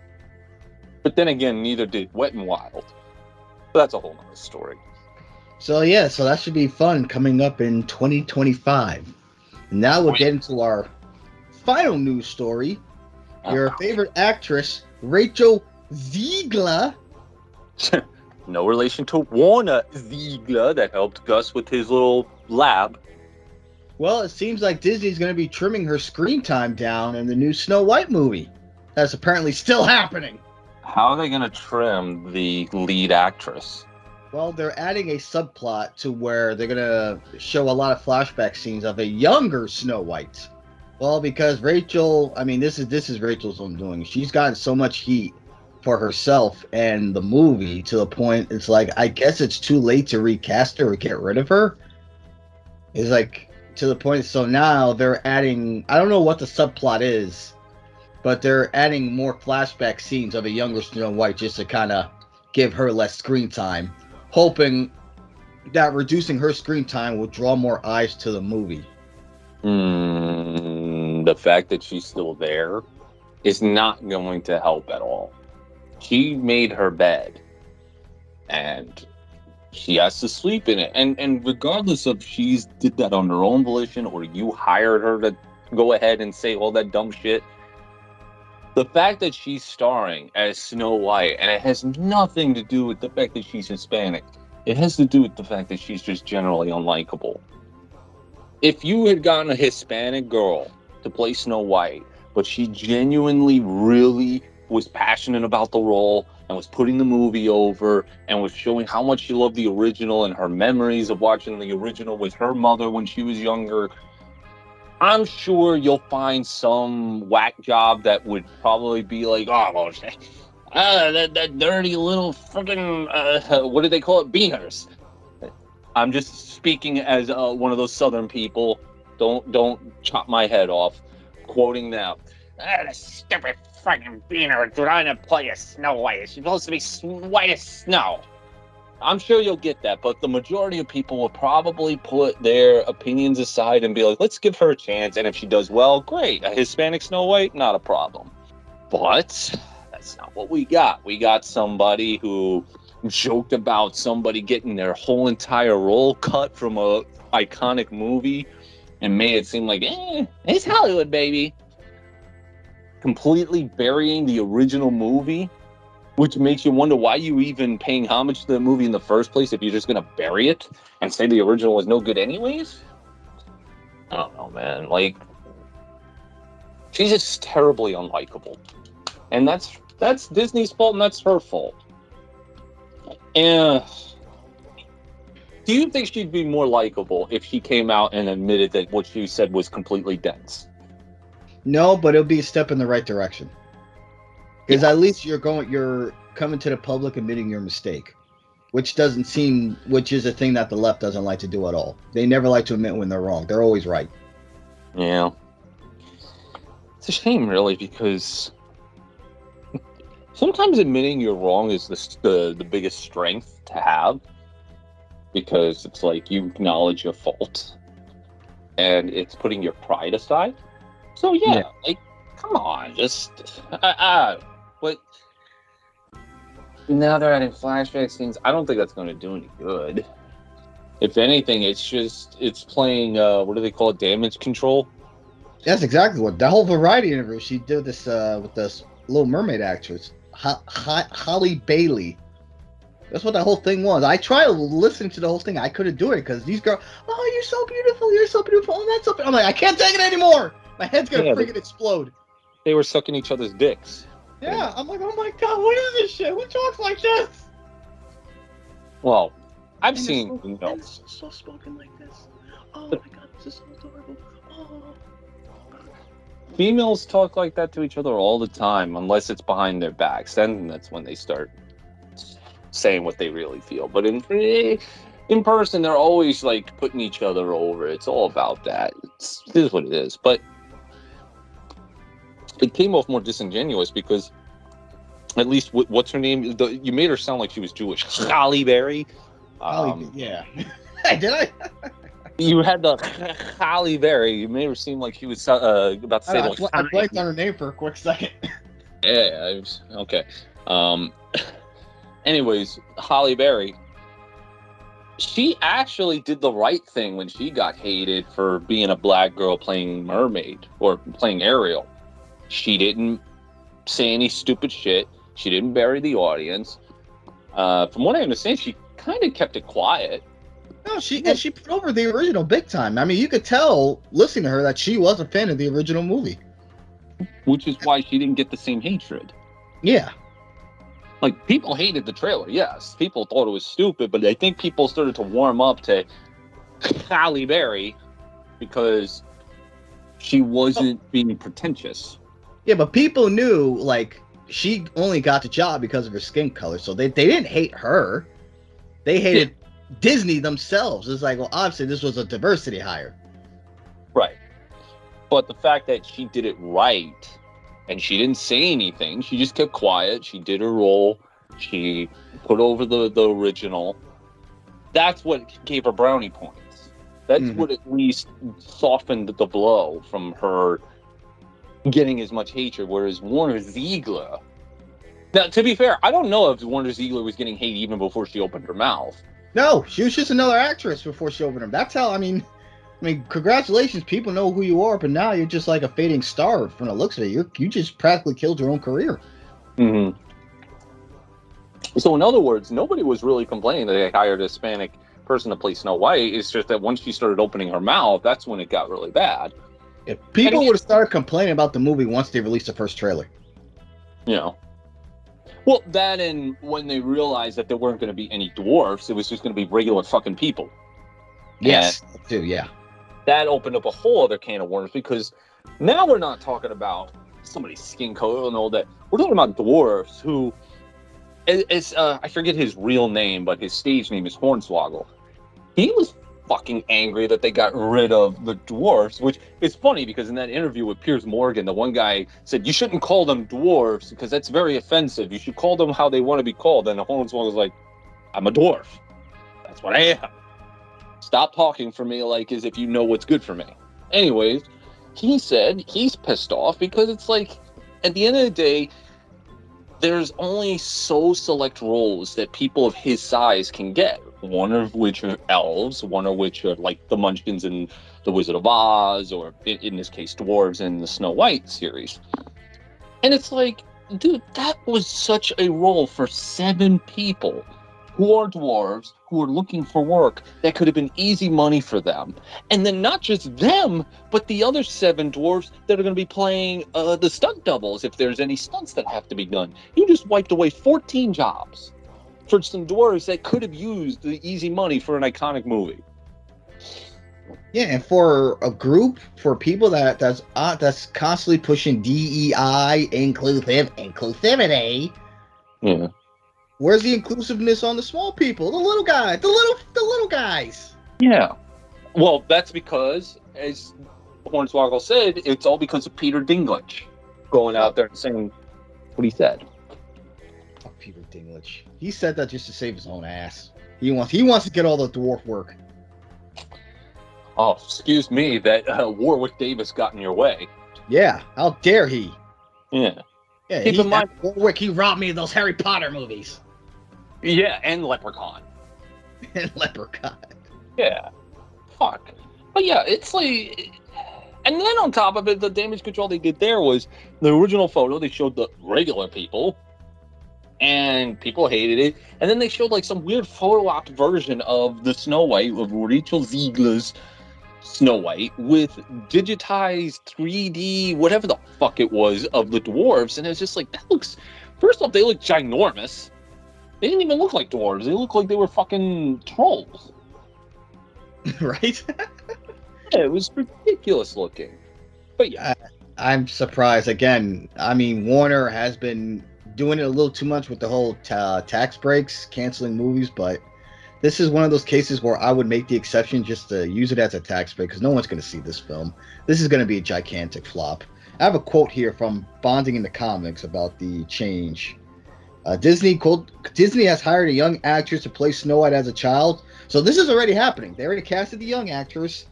But then again, neither did Wet and Wild. But that's a whole nother story. So yeah, so that should be fun coming up in 2025. Now we'll get into our final news story. Your Uh, favorite actress, Rachel Ziegler. no relation to Werner Ziegler that helped Gus with his little lab. Well, it seems like Disney's going to be trimming her screen time down in the new Snow White movie. That's apparently still happening. How are they going to trim the lead actress? Well, they're adding a subplot to where they're going to show a lot of flashback scenes of a younger Snow White. Well, because Rachel, I mean, this is this is Rachel's own doing. She's gotten so much heat for herself and the movie to the point it's like I guess it's too late to recast her or get rid of her. It's like to the point so now they're adding I don't know what the subplot is, but they're adding more flashback scenes of a younger Snow White just to kind of give her less screen time, hoping that reducing her screen time will draw more eyes to the movie. Mm, the fact that she's still there is not going to help at all. She made her bed, and she has to sleep in it. And and regardless of she's did that on her own volition or you hired her to go ahead and say all that dumb shit, the fact that she's starring as Snow White and it has nothing to do with the fact that she's Hispanic. It has to do with the fact that she's just generally unlikable if you had gotten a Hispanic girl to play Snow White, but she genuinely really was passionate about the role, and was putting the movie over and was showing how much she loved the original and her memories of watching the original with her mother when she was younger. I'm sure you'll find some whack job that would probably be like, oh, well, ah, that, that dirty little freaking, uh, what do they call it? Beaners. I'm just speaking as uh, one of those Southern people. Don't don't chop my head off. Quoting now. Ah, the stupid fucking beaner trying to play a Snow White. She's supposed to be white as snow. I'm sure you'll get that, but the majority of people will probably put their opinions aside and be like, let's give her a chance. And if she does well, great. A Hispanic Snow White, not a problem. But that's not what we got. We got somebody who joked about somebody getting their whole entire role cut from a iconic movie and made it seem like, eh, it's Hollywood, baby. Completely burying the original movie which makes you wonder why you even paying homage to the movie in the first place if you're just gonna bury it and say the original was no good anyways. I don't know, man. Like, she's just terribly unlikable, and that's that's Disney's fault and that's her fault. And do you think she'd be more likable if she came out and admitted that what she said was completely dense? No, but it'll be a step in the right direction. Because yeah. at least you're going, you're coming to the public admitting your mistake, which doesn't seem, which is a thing that the left doesn't like to do at all. They never like to admit when they're wrong. They're always right. Yeah, it's a shame, really, because sometimes admitting you're wrong is the the, the biggest strength to have, because it's like you acknowledge your fault, and it's putting your pride aside. So yeah, yeah. like come on, just uh, uh, but now they're adding flashback scenes. I don't think that's going to do any good. If anything, it's just it's playing. Uh, what do they call it? Damage control. That's exactly what the whole variety interview she did this uh, with this Little Mermaid actress, Ho- Ho- Halle Bailey. That's what that whole thing was. I tried listening to the whole thing. I couldn't do it because these girls, oh, you're so beautiful, you're so beautiful, oh, that's so. I'm like, I can't take it anymore. My head's gonna yeah, freaking explode. They were sucking each other's dicks. Yeah, I'm like, oh my god, what is this shit? Who talks like this? Well, I've and seen so, you know, so spoken like this. Oh my god, this is so adorable. Oh. Females talk like that to each other all the time, unless it's behind their backs. Then that's when they start saying what they really feel. But in eh, in person, they're always like putting each other over. It's all about that. It's, it is what it is. But it came off more disingenuous because at least what's her name? The, you made her sound like she was Jewish. Halle Berry. Um, yeah. Did I? you had the Halle Berry. You made her seem like she was uh, about to say. I, like, I, I blanked on her name for a quick second. yeah. Was, okay. Um. Anyways, Halle Berry. She actually did the right thing when she got hated for being a black girl playing mermaid or playing Ariel she didn't say any stupid shit. She didn't bury the audience. Uh, from what I understand, she kind of kept it quiet. No, she and she put over the original big time. I mean, you could tell listening to her that she was a fan of the original movie. Which is why she didn't get the same hatred. Yeah. Like people hated the trailer, yes. People thought it was stupid, but I think people started to warm up to Halle Berry because she wasn't being pretentious. Yeah, but people knew like she only got the job because of her skin color, so they, they didn't hate her. They hated yeah. Disney themselves. It's like, well, obviously this was a diversity hire. Right. But the fact that she did it right and she didn't say anything, she just kept quiet. She did her role. She put over the, the original. That's what gave her brownie points. That's mm-hmm. what at least softened the blow from her getting as much hatred, whereas Werner Ziegler. Now, to be fair, I don't know if Werner Ziegler was getting hate even before she opened her mouth. No, she was just another actress before she opened her. That's how I mean. I mean, congratulations, people know who you are, but now you're just like a fading star from the looks of it. You you just practically killed your own career. Mm-hmm. So, in other words, nobody was really complaining that they hired a Hispanic person to play Snow White. It's just that once she started opening her mouth, that's when it got really bad. If people would have started complaining about the movie once they released the first trailer. You know. Well, that and when they realized that there weren't going to be any dwarfs, it was just going to be regular fucking people. Yes, too. Yeah. That opened up a whole other can of worms because now we're not talking about somebody's skin color and all that. We're talking about dwarfs who, it's uh, I forget his real name, but his stage name is Hornswoggle. He was fucking angry that they got rid of the dwarfs, which is funny because in that interview with Piers Morgan, the one guy said you shouldn't call them dwarfs because that's very offensive. You should call them how they want to be called. And Hornswoggle was like, "I'm a dwarf. That's what I am. Stop talking for me like as if you know what's good for me." Anyways, he said he's pissed off because it's like at the end of the day there's only so select roles that people of his size can get one of which are elves one of which are like the munchkins in the wizard of oz or in, this case dwarves in the snow white series. And it's like dude that was such a role for seven people who are dwarves who are looking for work that could have been easy money for them. And then not just them but the other seven dwarves that are going to be playing uh, the stunt doubles if there's any stunts that have to be done. You just wiped away 14 jobs for some dwarves that could have used the easy money for an iconic movie. Yeah, and for a group for people that that's uh, that's constantly pushing DEI, inclusive inclusivity. Yeah. Where's the inclusiveness on the small people, the little guys, the little the little guys? Yeah. Well, that's because, as Hornswoggle said, it's all because of Peter Dinklage going out there and saying what he said. Fuck Peter Dinklage. He said that just to save his own ass. He wants he wants to get all the dwarf work. Oh, excuse me, that uh, Warwick Davis got in your way. Yeah, how dare he? Yeah. Yeah, Keep he, in mind- Warwick, he robbed me of those Harry Potter movies Yeah, and Leprechaun. and Leprechaun. Yeah. Fuck. But yeah, it's like. And then on top of it, the damage control they did there was the original photo. They showed the regular people, and people hated it. And then they showed like some weird photo op version of the Snow White of Rachel Ziegler's Snow White with digitized 3D, whatever the fuck it was, of the dwarves. And it was just like that looks. First off, they look ginormous. They didn't even look like dwarves. They looked like they were fucking trolls. right? Yeah, it was ridiculous looking. But yeah, I'm surprised again. I mean, Warner has been doing it a little too much with the whole ta- tax breaks, canceling movies, but this is one of those cases where I would make the exception just to use it as a tax break because no one's going to see this film. This is going to be a gigantic flop. I have a quote here from Bounding Into Comics about the change. Uh, Disney quote, Disney has hired a young actress to play Snow White as a child. So this is already happening. They already casted the young actress.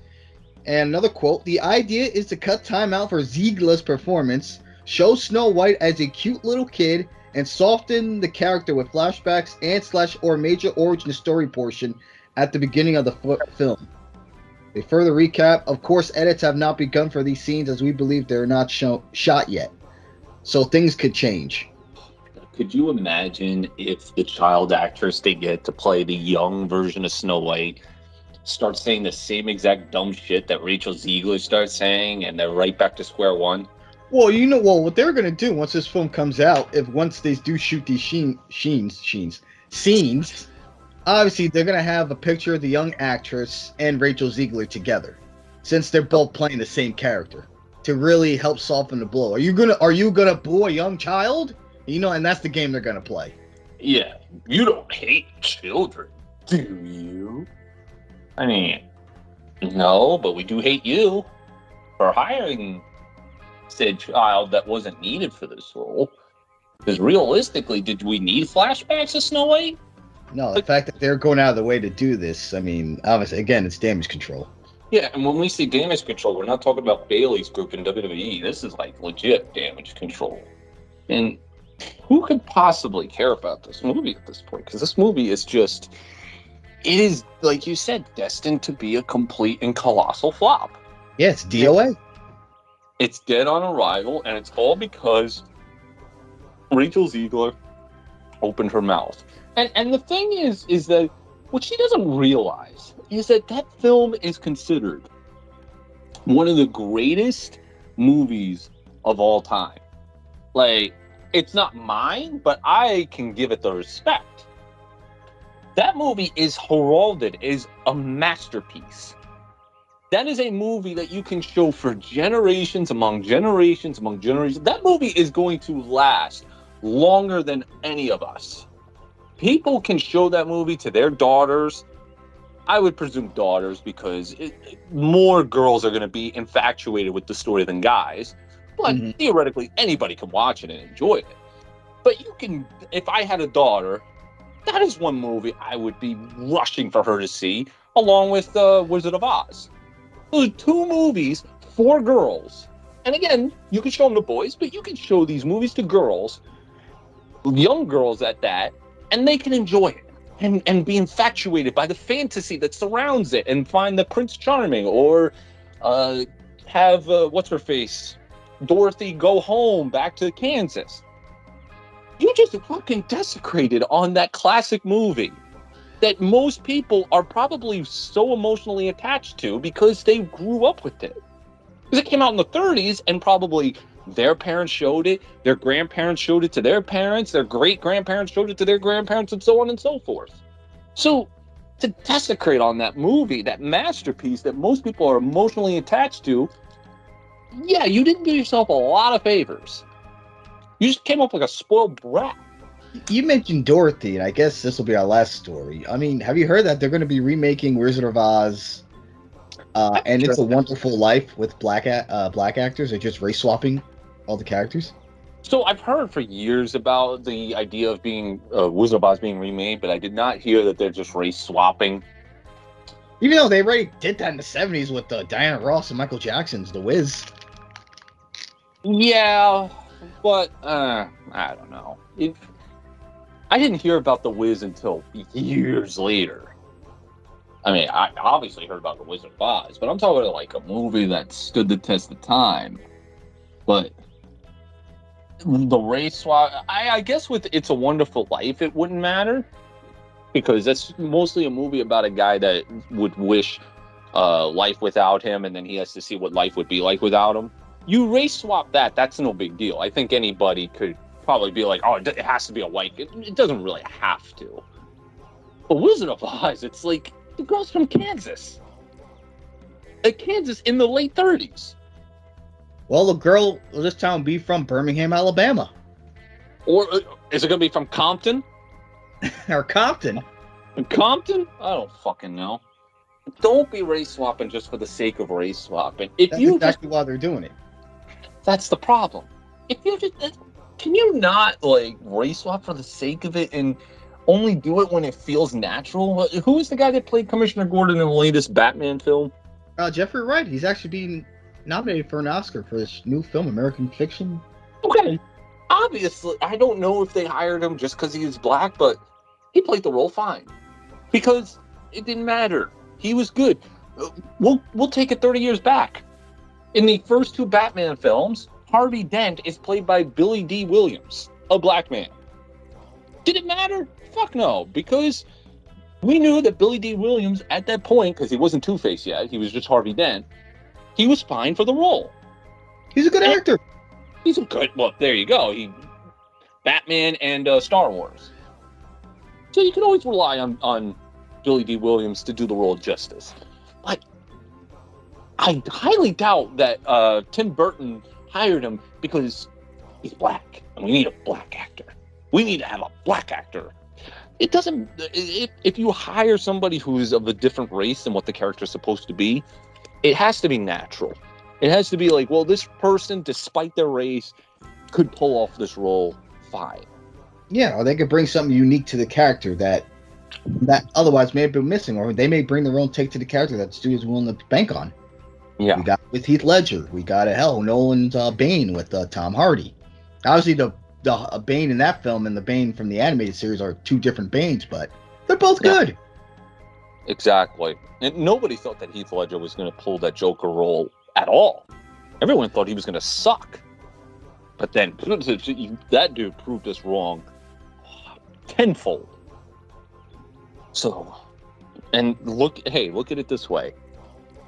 And another quote: "The idea is to cut time out for Ziegler's performance, show Snow White as a cute little kid, and soften the character with flashbacks and slash or major origin story portion at the beginning of the f- film." A further recap: Of course, edits have not begun for these scenes as we believe they're not shot yet, so things could change. could you imagine if the child actress they get to play the young version of Snow White starts saying the same exact dumb shit that Rachel Ziegler starts saying, and they're right back to square one? Well, you know, well, what they're gonna do once this film comes out, if once they do shoot these sheen, sheens, sheens, scenes, obviously they're gonna have a picture of the young actress and Rachel Ziegler together, since they're both playing the same character, to really help soften the blow. Are you gonna Are you gonna boo a young child? You know, and that's the game they're gonna play. Yeah, you don't hate children, do you? I mean, no, but we do hate you for hiring said child that wasn't needed for this role. Because realistically, did we need flashbacks of Snow White? No, the fact that they're going out of the way to do this, I mean, obviously, again, it's damage control. Yeah, and when we say damage control, we're not talking about Bayley's group in WWE. This is like legit damage control. And who could possibly care about this movie at this point? Because this movie is just, it is, like you said, destined to be a complete and colossal flop. Yeah, it's DOA. It's dead on arrival, and it's all because Rachel Ziegler opened her mouth. And and the thing is, is that what she doesn't realize is that that film is considered one of the greatest movies of all time. Like, It's not mine, but I can give it the respect. That movie is heralded as a masterpiece. That is a movie that you can show for generations among generations among generations. That movie is going to last longer than any of us. People can show that movie to their daughters. I would presume daughters because it, it- more girls are going to be infatuated with the story than guys. But Mhm. theoretically, anybody can watch it and enjoy it. But you can, if I had a daughter, that is one movie I would be rushing for her to see, along with uh, Wizard of Oz. Those are two movies for girls. And again, you can show them to boys, but you can show these movies to girls, young girls at that, and they can enjoy it and, and be infatuated by the fantasy that surrounds it and find the Prince Charming or uh, have, uh, what's her face? Dorothy go home back to Kansas. You just fucking desecrated on that classic movie that most people are probably so emotionally attached to because they grew up with it. Because it came out in the 30s and probably their parents showed it, their grandparents showed it to their parents, their great grandparents showed it to their grandparents, and so on and so forth. So to desecrate on that movie, that masterpiece that most people are emotionally attached to, yeah, you didn't do yourself a lot of favors. You just came up like a spoiled brat. You mentioned Dorothy, and I guess this will be our last story. I mean, have you heard that they're going to be remaking Wizard of Oz? Uh, and it's a Wonderful Life with black a- uh, black actors. They're just race swapping all the characters. So I've heard for years about the idea of being uh, Wizard of Oz being remade, but I did not hear that they're just race swapping. Even though they already did that in the '70s with uh, Diana Ross and Michael Jackson's The Wiz. Yeah, but uh, I don't know. It, I didn't hear about the Wiz until years later. I mean, I obviously heard about the Wizard of Oz, but I'm talking about like a movie that stood the test of time. But the race swap, I, I guess with It's a Wonderful Life, it wouldn't matter because that's mostly a movie about a guy that would wish uh, life without him, and then he has to see what life would be like without him you race swap that that's no big deal i think anybody could probably be like oh it has to be a white it, it doesn't really have to. But wizard of oz it's like the girl's from kansas. Uh, kansas in the late 30s Well, the girl will this town be from Birmingham, Alabama, or uh, is it going to be from compton? Or Compton. compton? I don't fucking know. Don't be race swapping just for the sake of race swapping. If That's you just why they're doing it. That's the problem. If you just can you not like race swap for the sake of it and only do it when it feels natural? Who is the guy that played Commissioner Gordon in the latest Batman film? Uh, Jeffrey Wright. He's actually being nominated for an Oscar for this new film, American Fiction. Okay, obviously, I don't know if they hired him just because he was black, but he played the role fine because it didn't matter. He was good. We'll we'll take it thirty years back. In the first two Batman films, Harvey Dent is played by Billy Dee Williams, a black man. Did it matter? Fuck no, because we knew that Billy Dee Williams at that point, because he wasn't Two Face yet, he was just Harvey Dent. He was fine for the role. He's a good Eh. actor. He's a good. Well, there you go. He, Batman and uh, Star Wars. So you can always rely on on Billy Dee Williams to do the role justice. But I highly doubt that uh, Tim Burton hired him because he's black, and we need a black actor. We need to have a black actor. It doesn't. If, if you hire somebody who's of a different race than what the character is supposed to be, it has to be natural. It has to be like, well, this person, despite their race, could pull off this role fine. Yeah, or they could bring something unique to the character that that otherwise may have been missing, or they may bring their own take to the character that the studio's willing to bank on. Yeah. We got with Heath Ledger. We got a hell Nolan's uh, Bane with uh, Tom Hardy. Obviously, the the uh, Bane in that film and the Bane from the animated series are two different Banes, but they're both Yeah. good. Exactly. And nobody thought that Heath Ledger was going to pull that Joker role at all. Everyone thought he was going to suck. But then that dude proved us wrong tenfold. So, and look, hey, look at it this way.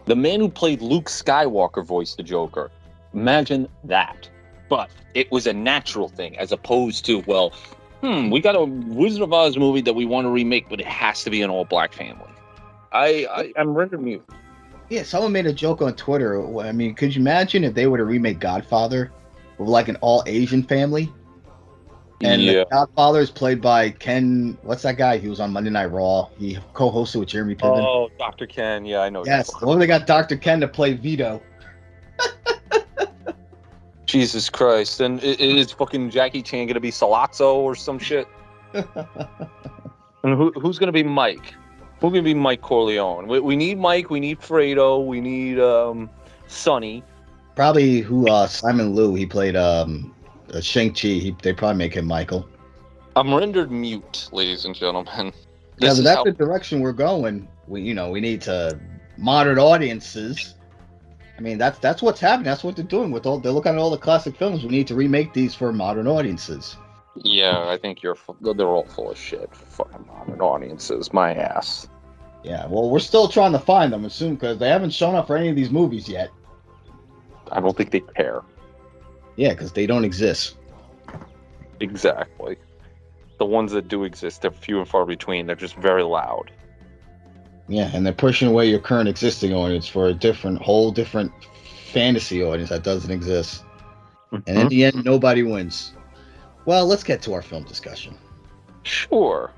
The man who played Luke Skywalker voiced the Joker. Imagine that. but it was a natural thing as opposed to well, hmm, we got a Wizard of Oz movie that we want to remake, but it has to be an all black family. I, I I'm rendered mute. Yeah, someone made a joke on Twitter. I mean, could you imagine if they were to remake Godfather with like an all Asian family? And yeah, the Godfather is played by Ken. What's that guy? He was on Monday Night Raw. He co-hosted with Jeremy Piven. oh, Dr. Ken, yeah, I know. yes. What if they got Dr. Ken to play Vito? Jesus Christ, and is fucking Jackie Chan gonna be Sollozzo or some shit? And who, who's gonna be Mike? Who's gonna be Mike Corleone? We, we need Mike. We need Fredo. We need um, Sonny. probably who? Uh, Simu Liu. He played um, uh, Shang Chi. They probably make him Michael. I'm rendered mute, ladies and gentlemen. Yeah, This but that's how- the direction we're going. We, you know, we need to modern audiences. I mean, that's that's what's happening. That's what they're doing with all. They're looking at all the classic films. We need to remake these for modern audiences. yeah, I think you're. They're all full of shit. Fucking modern audiences, my ass. Yeah, well, we're still trying to find them, assume because they haven't shown up for any of these movies yet. I don't think they care. Yeah, because they don't exist. Exactly. The ones that do exist, they're few and far between. They're just very loud. Yeah, and they're pushing away your current existing audience for a different, whole different fantasy audience that doesn't exist. And Mm-hmm. in the end, nobody wins. Well, let's get to our film discussion. Sure.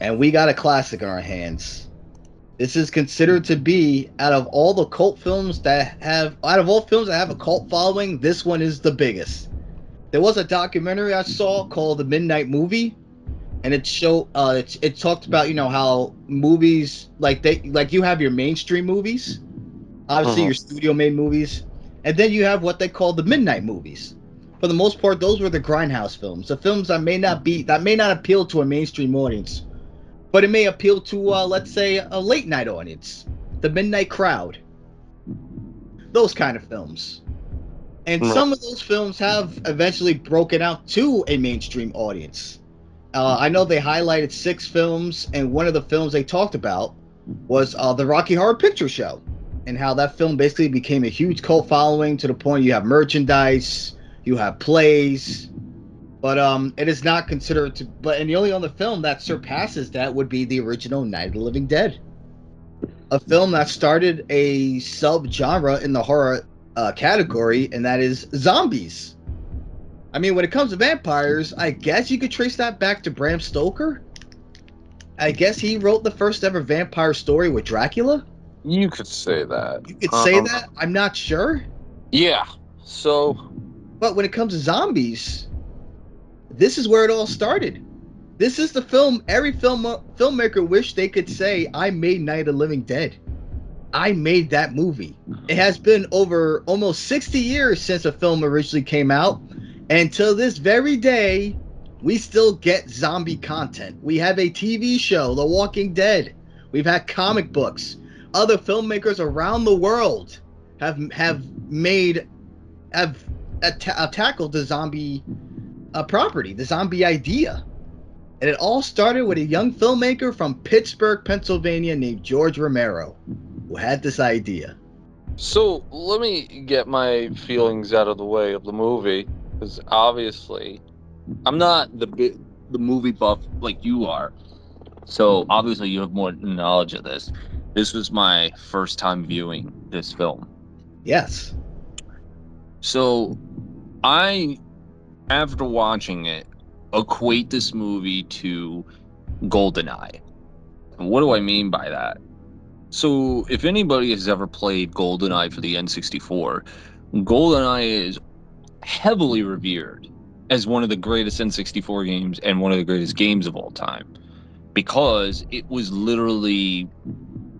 And we got a classic in our hands. This is considered to be out of all the cult films that have out of all films that have a cult following, this one is the biggest. There was a documentary I saw called The Midnight Movie, and it showed uh it, it talked about, you know, how movies like they like you have your mainstream movies, obviously Mhm. your studio made movies, and then you have what they call the midnight movies. For the most part, those were the grindhouse films, the films that may not be that may not appeal to a mainstream audience but it may appeal to uh, let's say a late night audience the midnight crowd. Those kind of films. And Right. some of those films have eventually broken out to a mainstream audience. Uh, i know they highlighted six films and one of the films they talked about was uh, the rocky horror picture show and how that film basically became a huge cult following to the point you have merchandise you have plays but um, it is not considered to. But and the only other film that surpasses that would be the original Night of the Living Dead, a film that started a sub-genre in the horror uh, category, and that is zombies. I mean, when it comes to vampires, I guess you could trace that back to Bram Stoker. I guess he wrote the first ever vampire story with Dracula. You could say that. You could say Um, that. I'm not sure. Yeah. So But when it comes to zombies, this is where it all started. This is the film every film filmmaker wished they could say, "I made Night of the Living Dead. I made that movie." It has been over almost 60 years since a film originally came out, and till this very day, we still get zombie content. We have a TV show, The Walking Dead. We've had comic books. Other filmmakers around the world have have made have uh, tackled the zombie uh, property, the zombie idea. And it all started with a young filmmaker from Pittsburgh, Pennsylvania named George Romero, who had this idea. So let me get my feelings out of the way of the movie, because obviously, I'm not the bi- the movie buff like you are. So obviously, you have more knowledge of this. This was my first time viewing this film. Yes. So, I, after watching it, equate this movie to GoldenEye. And what do I mean by that? So, if anybody has ever played GoldenEye for the N64, GoldenEye is heavily revered as one of the greatest N64 games and one of the greatest games of all time because it was literally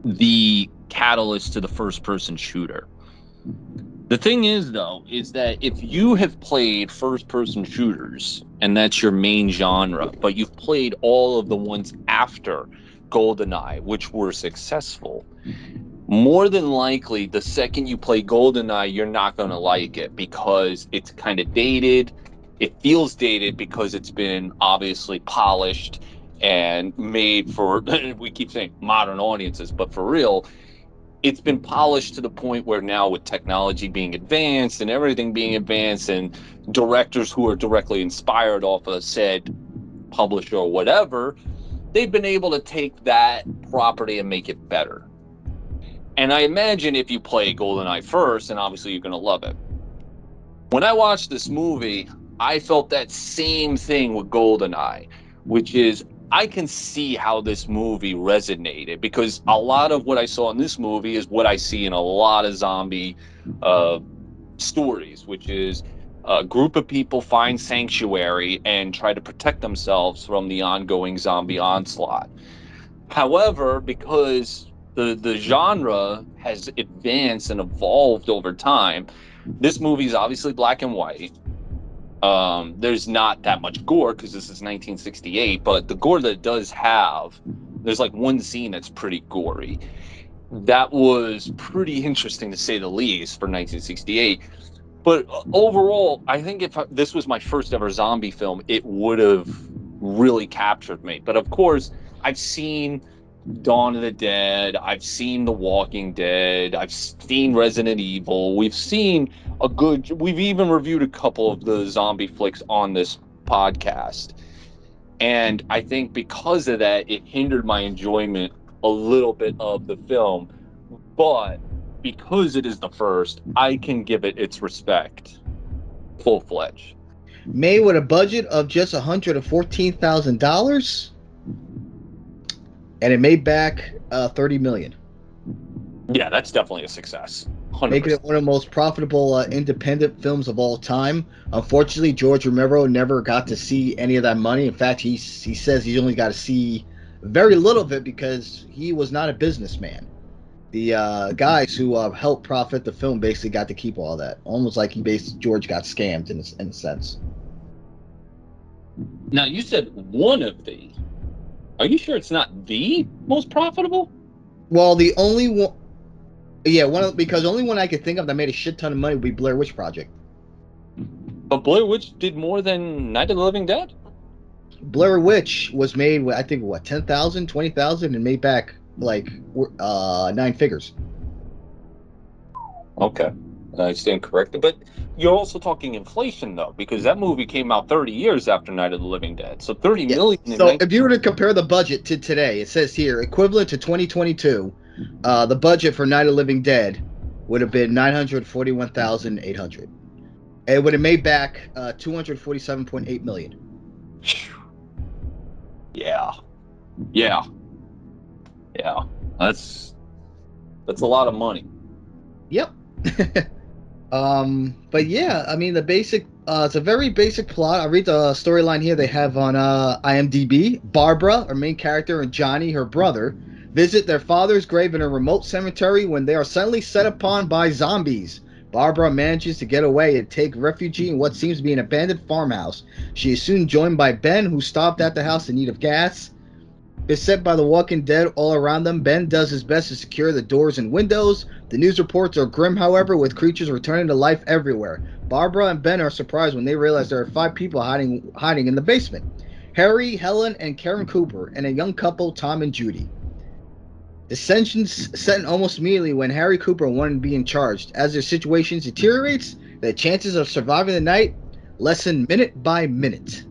the catalyst to the first person shooter. The thing is, though, is that if you have played first person shooters and that's your main genre, but you've played all of the ones after GoldenEye, which were successful, more than likely, the second you play GoldenEye, you're not going to like it because it's kind of dated. It feels dated because it's been obviously polished and made for, we keep saying modern audiences, but for real, it's been polished to the point where now with technology being advanced and everything being advanced and directors who are directly inspired off of said publisher or whatever they've been able to take that property and make it better. And i imagine if you play goldeneye first and obviously you're going to love it. When i watched this movie i felt that same thing with goldeneye which is I can see how this movie resonated because a lot of what I saw in this movie is what I see in a lot of zombie uh, stories, which is a group of people find sanctuary and try to protect themselves from the ongoing zombie onslaught. However, because the the genre has advanced and evolved over time, this movie is obviously black and white um, there's not that much gore because this is 1968, but the gore that does have, there's like one scene that's pretty gory. That was pretty interesting to say the least for 1968. But overall, I think if this was my first ever zombie film, it would have really captured me. But of course, I've seen Dawn of the Dead, I've seen The Walking Dead, I've seen Resident Evil, we've seen a good. We've even reviewed a couple of the zombie flicks on this podcast, and I think because of that, it hindered my enjoyment a little bit of the film. But because it is the first, I can give it its respect, full fledged. Made with a budget of just hundred and fourteen thousand dollars, and it made back uh, thirty million. Yeah, that's definitely a success. 100%. making it one of the most profitable uh, independent films of all time. Unfortunately, George Romero never got to see any of that money. In fact, he he says he only got to see very little of it because he was not a businessman. The uh, guys who uh, helped profit the film basically got to keep all that. Almost like he basically George got scammed in a, in a sense. Now you said one of the. Are you sure it's not the most profitable? Well, the only one yeah, one of, because the only one I could think of that made a shit ton of money would be Blair Witch Project. But Blair Witch did more than Night of the Living Dead. Blair Witch was made, I think, what 10,000, 20,000, and made back like uh, nine figures. Okay, I stand corrected, but you're also talking inflation though, because that movie came out 30 years after Night of the Living Dead. So 30 yeah. million. So 19- if you were to compare the budget to today, it says here equivalent to 2022 uh, the budget for Night of Living Dead would have been nine hundred forty-one thousand eight hundred. It would have made back uh, two hundred forty-seven point eight million. Yeah, yeah, yeah. That's that's a lot of money. Yep. um, but yeah, I mean the basic. Uh, it's a very basic plot. I read the storyline here they have on uh, IMDb. Barbara, our main character, and Johnny, her brother, visit their father's grave in a remote cemetery when they are suddenly set upon by zombies. Barbara manages to get away and take refuge in what seems to be an abandoned farmhouse. She is soon joined by Ben, who stopped at the house in need of gas. Beset by the walking dead all around them, Ben does his best to secure the doors and windows. The news reports are grim, however, with creatures returning to life everywhere. Barbara and Ben are surprised when they realize there are five people hiding hiding in the basement. Harry, Helen, and Karen Cooper, and a young couple, Tom and Judy. Dissensions set in almost immediately when Harry Cooper wanted to be in charge. As their situation deteriorates, the chances of surviving the night lessen minute by minute.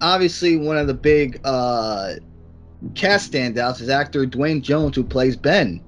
Obviously, one of the big uh, cast standouts is actor Duane Jones, who plays Ben.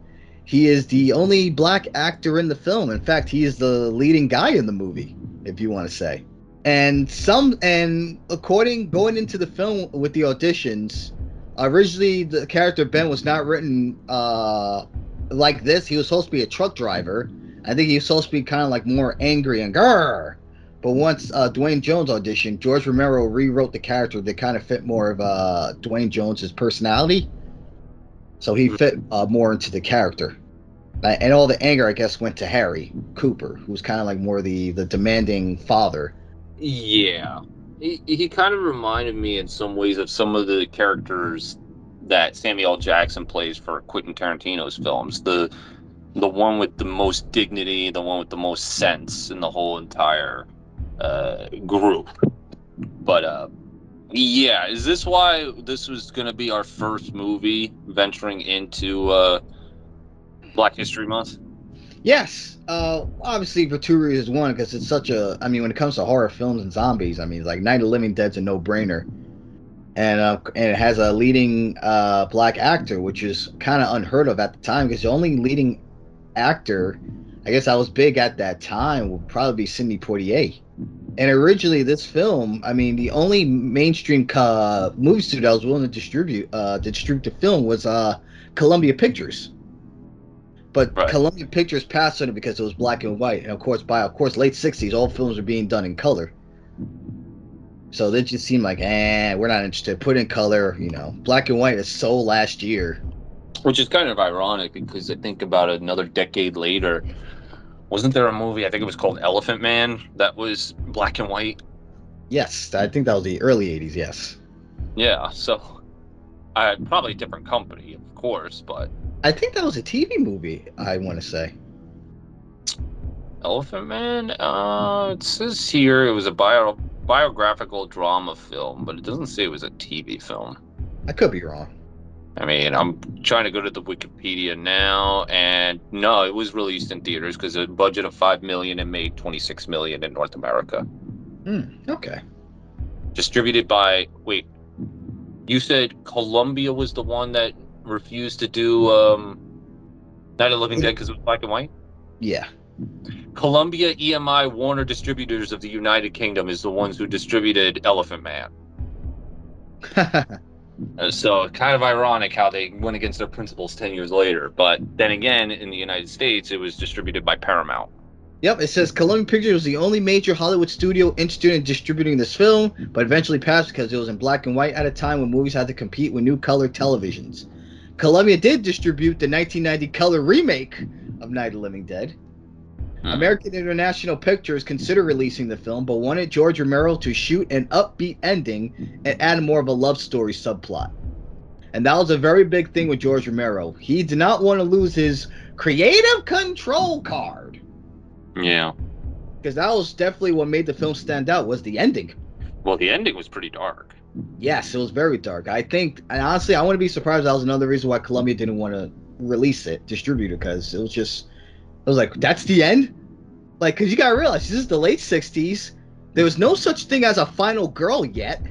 He is the only black actor in the film. In fact, he is the leading guy in the movie, if you want to say. And some, and according going into the film with the auditions, originally the character Ben was not written uh, like this. He was supposed to be a truck driver. I think he was supposed to be kind of like more angry and grrr. But once uh, Duane Jones auditioned, George Romero rewrote the character to kind of fit more of uh, Duane Jones's personality. So he fit uh, more into the character. And all the anger, I guess, went to Harry Cooper, who was kind of like more the the demanding father. Yeah, he, he kind of reminded me in some ways of some of the characters that Samuel Jackson plays for Quentin Tarantino's films. The the one with the most dignity, the one with the most sense in the whole entire uh, group. But uh, yeah, is this why this was going to be our first movie venturing into uh, Black History Month. Yes, uh, obviously two reasons. One, because it's such a. I mean, when it comes to horror films and zombies, I mean, like Night of the Living Dead's a no-brainer, and uh, and it has a leading uh, black actor, which is kind of unheard of at the time, because the only leading actor, I guess, I was big at that time would probably be Sidney Poitier. And originally, this film, I mean, the only mainstream movie studio that was willing to distribute uh, to distribute the film was uh, Columbia Pictures. But Right. Columbia Pictures passed on it because it was black and white, and of course, by of course late '60s, all films were being done in color. So they just seemed like, eh, we're not interested. Put in color, you know. Black and white is so last year. Which is kind of ironic because I think about another decade later. Wasn't there a movie, I think it was called Elephant Man, that was black and white? Yes, I think that was the early '80s. Yes, Yeah, so uh, probably a different company, of course, but I think that was a TV movie. I want to say. Elephant Man, uh, it says here it was a bio biographical drama film, but it doesn't say it was a TV film. I could be wrong. I mean, I'm trying to go to the Wikipedia now, and no, it was released in theaters because a budget of five million and made 26 million in North America. Hmm. Okay. Distributed by wait, you said Columbia was the one that refused to do um, Night of the Living Dead because it was black and white. Yeah. Columbia, EMI, Warner Distributors of the United Kingdom is the ones who distributed Elephant Man. Uh, So kind of ironic how they went against their principles 10 years later. But then again, in the United States, it was distributed by Paramount. Yep, it says Columbia Pictures was the only major Hollywood studio interested in distributing this film, but eventually passed because it was in black and white at a time when movies had to compete with new color televisions. Columbia did distribute the 1990 color remake of Night of the Living Dead. Hmm. American International Pictures considered releasing the film, but wanted George Romero to shoot an upbeat ending and add more of a love story subplot. And that was a very big thing with George Romero. He did not want to lose his creative control card Yeah. because that was definitely what made the film stand out was the ending. Well, the ending was pretty dark. Yes, it was very dark. I think, and honestly, I wouldn't be surprised. That was another reason why Columbia didn't want to release it, distribute it, because it was just, it was like that's the end. Like, because you gotta realize this is the late '60s. There was no such thing as a final girl yet.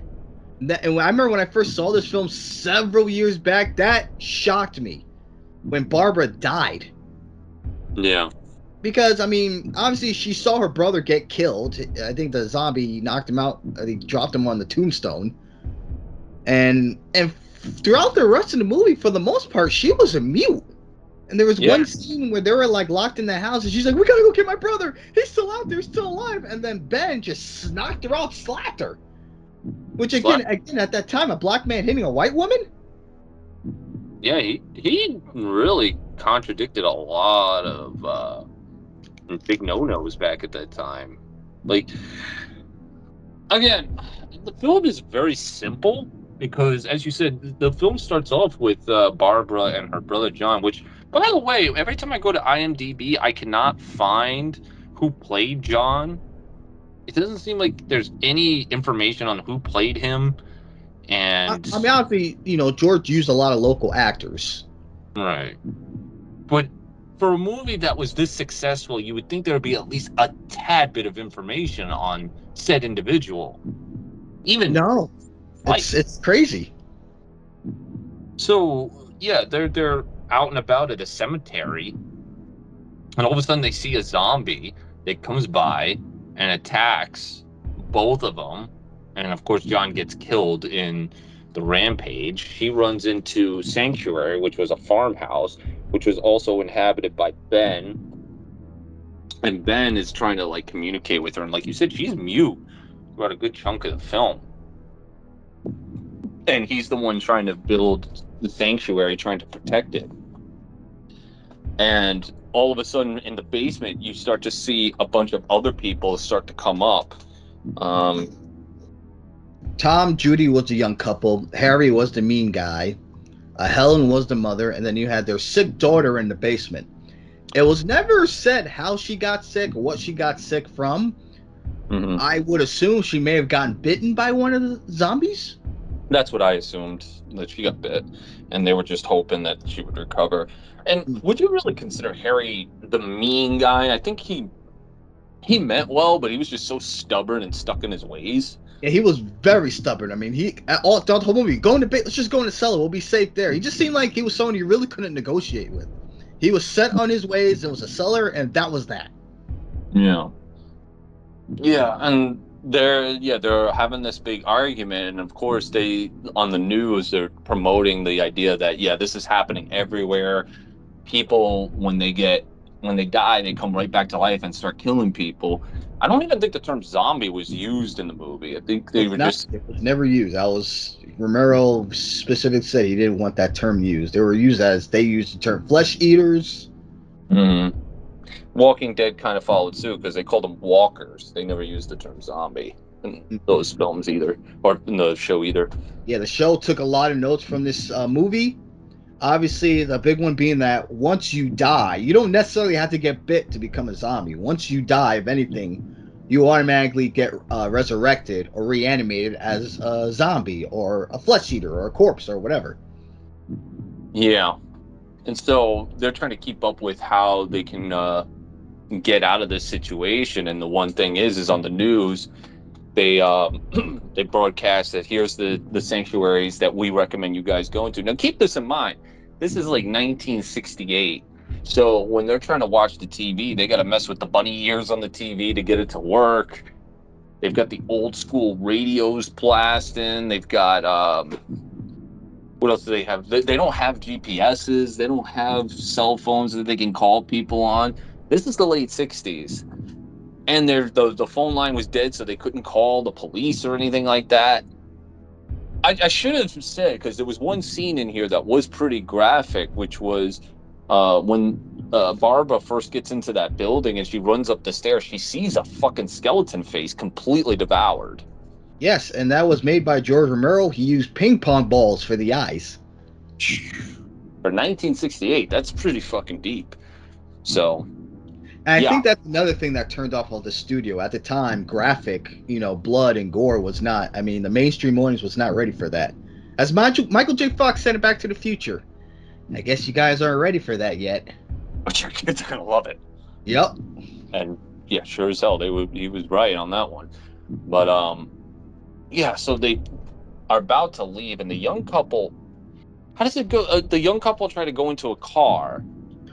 And that- and I remember when I first saw this film several years back, that shocked me when Barbara died. Yeah. because I mean, obviously she saw her brother get killed. I think the zombie knocked him out. I think dropped him on the tombstone, and and throughout the rest of the movie, for the most part, she was a mute. And there was one scene where they were like locked in the house, and she's like, "We gotta go get my brother. He's still out there, still alive." And then Ben just knocked her out, slapped her. Which again, again at that time, a black man hitting a white woman. Yeah, he, he really contradicted a lot of uh, big no nos back at that time. Like, again, the film is very simple because, as you said, the film starts off with uh, Barbara and her brother John, which, by the way, every time I go to IMDb, I cannot find who played John. It doesn't seem like there's any information on who played him. I, And I mean, obviously, you know, George used a lot of local actors. Right. But for a movie that was this successful, you would think there would be at least a tad bit of information on said individual. Even No, it's it's crazy. so, yeah, they're they're out and about at a cemetery, and all of a sudden they see a zombie that comes by and attacks both of them, and of course John gets killed in the rampage. He runs into Sanctuary, which was a farmhouse, which was also inhabited by Ben. And Ben is trying to like communicate with her, and like you said, she's mute throughout a good chunk of the film. And he's the one trying to build the sanctuary, trying to protect it. And all of a sudden, in the basement, you start to see a bunch of other people start to come up. Um, Tom, Judy was the young couple. Harry was the mean guy. Uh, Helen was the mother, and then you had their sick daughter in the basement. It was never said how she got sick or what she got sick from. mhm. I would assume she may have gotten bitten by one of the zombies. That's what I assumed that she got bit, and they were just hoping that she would recover. And hmm. would you really consider Harry the mean guy? I think he he meant well, but he was just so stubborn and stuck in his ways. Yeah, he was very stubborn. I mean, he all throughout the whole movie, going to the ba- let's just go in the cellar. We'll be safe there. He just seemed like he was someone you really couldn't negotiate with. He was set on his ways. There was a cellar, and that was that. Yeah. Yeah, and they're yeah they're having this big argument, and of course they on the news they're promoting the idea that yeah this is happening everywhere. People when they get when they die they come right back to life and start killing people. I don't even think the term zombie was used in the movie. I think they It's were not- just it was never used. I was Romero specifically said he didn't want that term used. They were used as they used the term flesh eaters. Mhm. Walking Dead kind of followed suit because they called them walkers. They never used the term zombie in those films either, or in the show either. Yeah, the show took a lot of notes from this uh, movie. Obviously, the big one being that once you die, you don't necessarily have to get bit to become a zombie. Once you die, if anything, you automatically get uh, resurrected or reanimated as a zombie or a flesh eater or a corpse or whatever. Yeah, and so they're trying to keep up with how they can uh, get out of this situation. And the one thing is, is on the news, they um, they broadcast that here's the the sanctuaries that we recommend you guys going to. Now keep this in mind. This is like 1968. So when they're trying to watch the TV, they got to mess with the bunny ears on the TV to get it to work. They've got the old school radios blasting. They've got um, what else do they have? They, they don't have GPSs. They don't have cell phones that they can call people on. This is the late '60s, and their the the phone line was dead, so they couldn't call the police or anything like that. I, I should have said because there was one scene in here that was pretty graphic, which was uh, when uh, Barbara first gets into that building and she runs up the stairs. She sees a fucking skeleton face completely devoured. Yes, and that was made by George Romero. He used ping pong balls for the eyes. For 1968, that's pretty fucking deep. So And I Yeah. think that's another thing that turned off all the studio at the time. Graphic, you know, blood and gore was not. I mean, the mainstream audience was not ready for that. As Michael, Michael J. Fox said in Back to the Future, I guess you guys aren't ready for that yet. but your kids are gonna love it. Yep. and yeah, sure as hell, they would. He was right on that one. But um, yeah. So they are about to leave, and the young couple. How does it go? Uh, the young couple try to go into a car.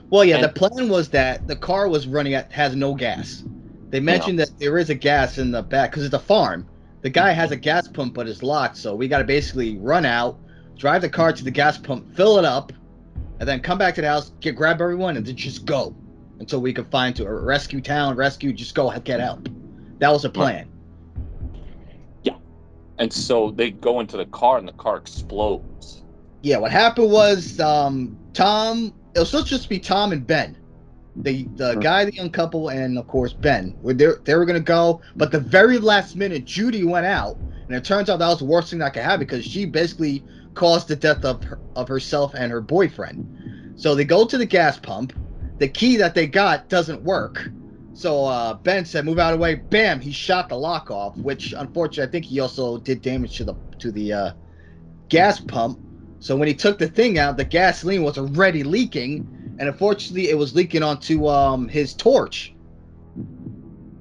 Well, yeah, And- the plan was that the car was running at has no gas. They mentioned that there is a gas in the back because it's a farm. The guy has a gas pump, but it's locked, so we got to basically run out, drive the car to the gas pump, fill it up, and then come back to the house, get grab everyone, and then just go until we can find to a rescue town, rescue, just go get help. That was the plan. Yeah, and so they go into the car, and the car explodes. Yeah, what happened was um, Tom. It was supposed to just be Tom and Ben, the the Hmm. guy, the young couple, and of course Ben. Were they they were gonna go, but the very last minute, Judy went out, and it turns out that was the worst thing that could happen because she basically caused the death of her, of herself and her boyfriend. So they go to the gas pump. The key that they got doesn't work. So uh, Ben said, "Move out of the way." Bam! He shot the lock off, which unfortunately I think he also did damage to the to the uh, gas pump. So when he took the thing out, the gasoline was already leaking, and unfortunately, it was leaking onto um, his torch.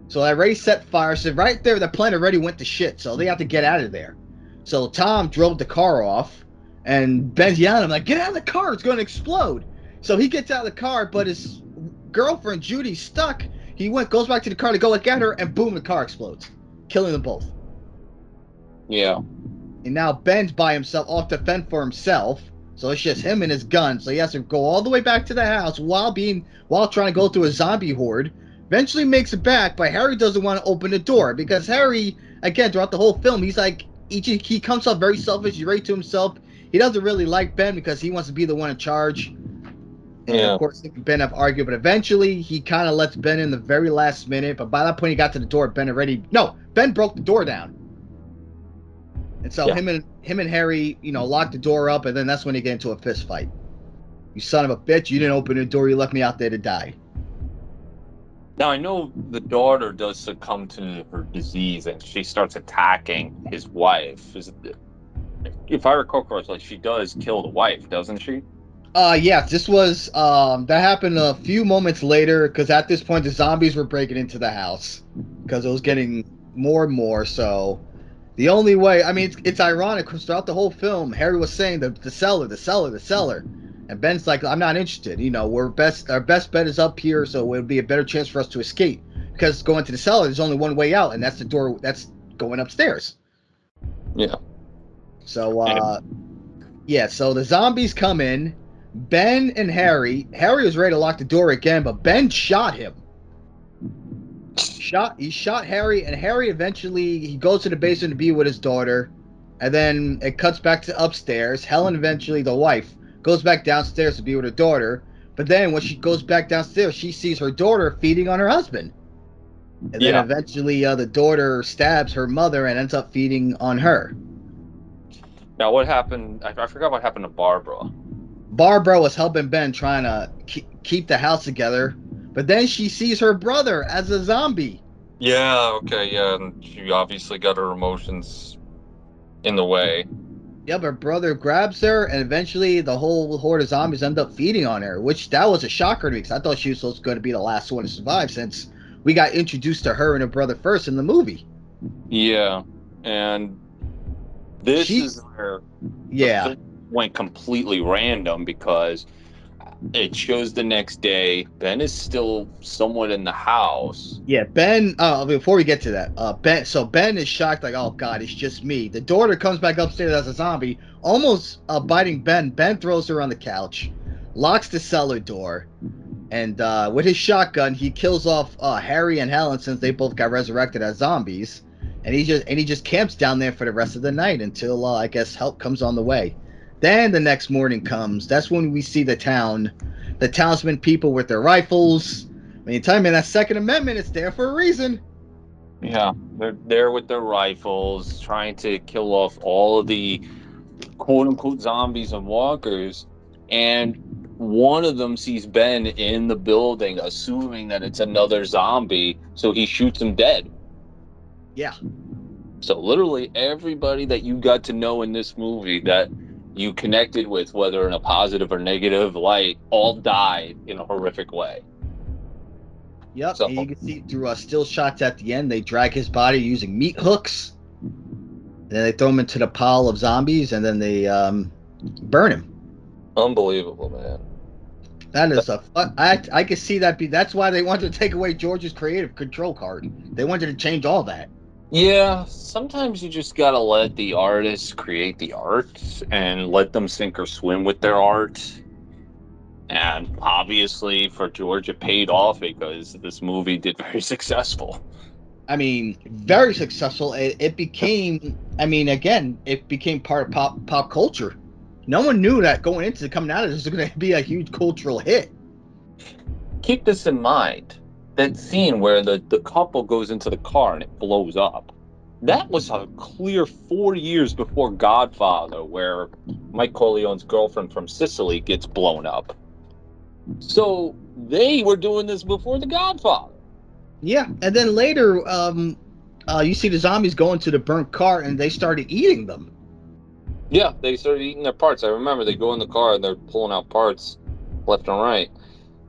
So I already set fire. So right there, the plane already went to shit. So they have to get out of there. So Tom drove the car off, and Ben's yelling, "I'm like, get out of the car! It's going to explode!" So he gets out of the car, but his girlfriend Judy's stuck. He went, goes back to the car to go look at her, and boom, the car explodes, killing them both. Yeah. And now Ben's by himself off to fend for himself. So it's just him and his gun. So he has to go all the way back to the house while being while trying to go through a zombie horde. Eventually makes it back, but Harry doesn't want to open the door because Harry, again, throughout the whole film, he's like he, he comes off very selfish, he's right to himself. He doesn't really like Ben because he wants to be the one in charge. And Yeah. of course, Ben have argued, but eventually he kind of lets Ben in the very last minute. But by that point, he got to the door. Ben already no, Ben broke the door down. And so Yeah. him and him and Harry, you know, locked the door up, and then that's when they get into a fist fight. You son of a bitch! You didn't open the door. You left me out there to die. Now I know the daughter does succumb to her disease, and she starts attacking his wife. Is it, if I recall correctly, she does kill the wife, doesn't she? Uh, yeah, this was um that happened a few moments later because at this point the zombies were breaking into the house because it was getting more and more. So the only way, I mean, it's, it's ironic because throughout the whole film, Harry was saying the the cellar, the cellar, the cellar, and Ben's like, I'm not interested. You know, we're best, our best bet is up here, so it would be a better chance for us to escape because going to the cellar, there's only one way out, and that's the door that's going upstairs. Yeah. So, uh, yeah, so the zombies come in. Ben and Harry. Harry was ready to lock the door again, but Ben shot him. Shot. He shot Harry, and Harry eventually he goes to the basement to be with his daughter, and then it cuts back to upstairs. Helen eventually, the wife, goes back downstairs to be with her daughter. But then when she goes back downstairs, she sees her daughter feeding on her husband. And then Yeah. eventually, uh, the daughter stabs her mother and ends up feeding on her. Now, what happened? I, I forgot what happened to Barbara. Barbara was helping Ben trying to keep, keep the house together, but then she sees her brother as a zombie. Yeah. Okay. Yeah. And she obviously got her emotions in the way. Yep, her brother grabs her, and eventually the whole horde of zombies end up feeding on her, which that was a shocker to me because I thought she was supposed to be the last one to survive since we got introduced to her and her brother first in the movie. Yeah. And this She- is where Yeah, went completely random because it shows the next day Ben is still somewhat in the house. yeah. Ben. Uh, before we get to that, uh, Ben. So Ben is shocked, like, oh god, it's just me. The daughter comes back upstairs as a zombie, almost uh, biting Ben. Ben throws her on the couch, locks the cellar door, and uh, with his shotgun, he kills off uh, Harry and Helen since they both got resurrected as zombies. And he just and he just camps down there for the rest of the night until uh, I guess help comes on the way. Then the next morning comes. That's when we see the town, the townsmen people with their rifles. I mean, tell me that Second Amendment is there for a reason. Yeah, they're there with their rifles, trying to kill off all of the quote unquote zombies and walkers. And one of them sees Ben in the building, assuming that it's another zombie, so he shoots him dead. Yeah. So literally everybody that you got to know in this movie that you connected with, whether in a positive or negative light, all died in a horrific way. Yep. So- and you can see through uh, still shots at the end, they drag his body using meat hooks. And then they throw him into the pile of zombies, and then they um, burn him. Unbelievable, man. That is a. fu- I I can see that be. That's why they wanted to take away George's creative control card. They wanted to change all that. Yeah, sometimes you just gotta let the artists create the art and let them sink or swim with their art. And obviously, for George, it paid off because this movie did very successful. I mean, very successful. It, it became. I mean, again, it became part of pop pop culture. No one knew that going into coming out of this was going to be a huge cultural hit. Keep this in mind that scene where the, the couple goes into the car and it blows up. That was a clear four years before Godfather, where Mike Corleone's girlfriend from Sicily gets blown up. So they were doing this before The Godfather. Yeah, and then later, um, uh, you see the zombies going to the burnt car and they started eating them. Yeah, they started eating their parts. I remember they go in the car and they're pulling out parts left and right.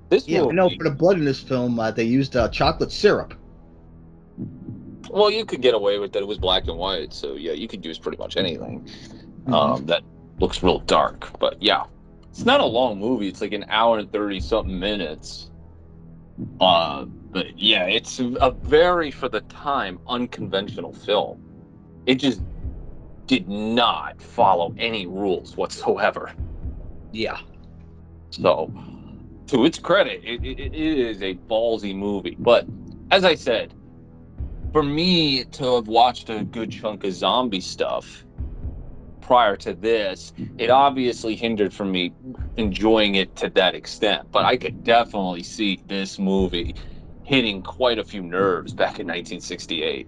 This Yeah, movie, I know for the blood in this film, uh, they used uh, chocolate syrup. well, you could get away with that. It was black and white, so yeah, you could use pretty much anything Mm-hmm. um, that looks real dark. But yeah, it's not a long movie. It's like an hour and thirty something minutes. Uh, but yeah, it's a very for the time unconventional film. It just did not follow any rules whatsoever. Yeah. So, to its credit, it, it, it is a ballsy movie. But as I said, for me to have watched a good chunk of zombie stuff prior to this, it obviously hindered from me enjoying it to that extent. But I could definitely see this movie hitting quite a few nerves back in 1968.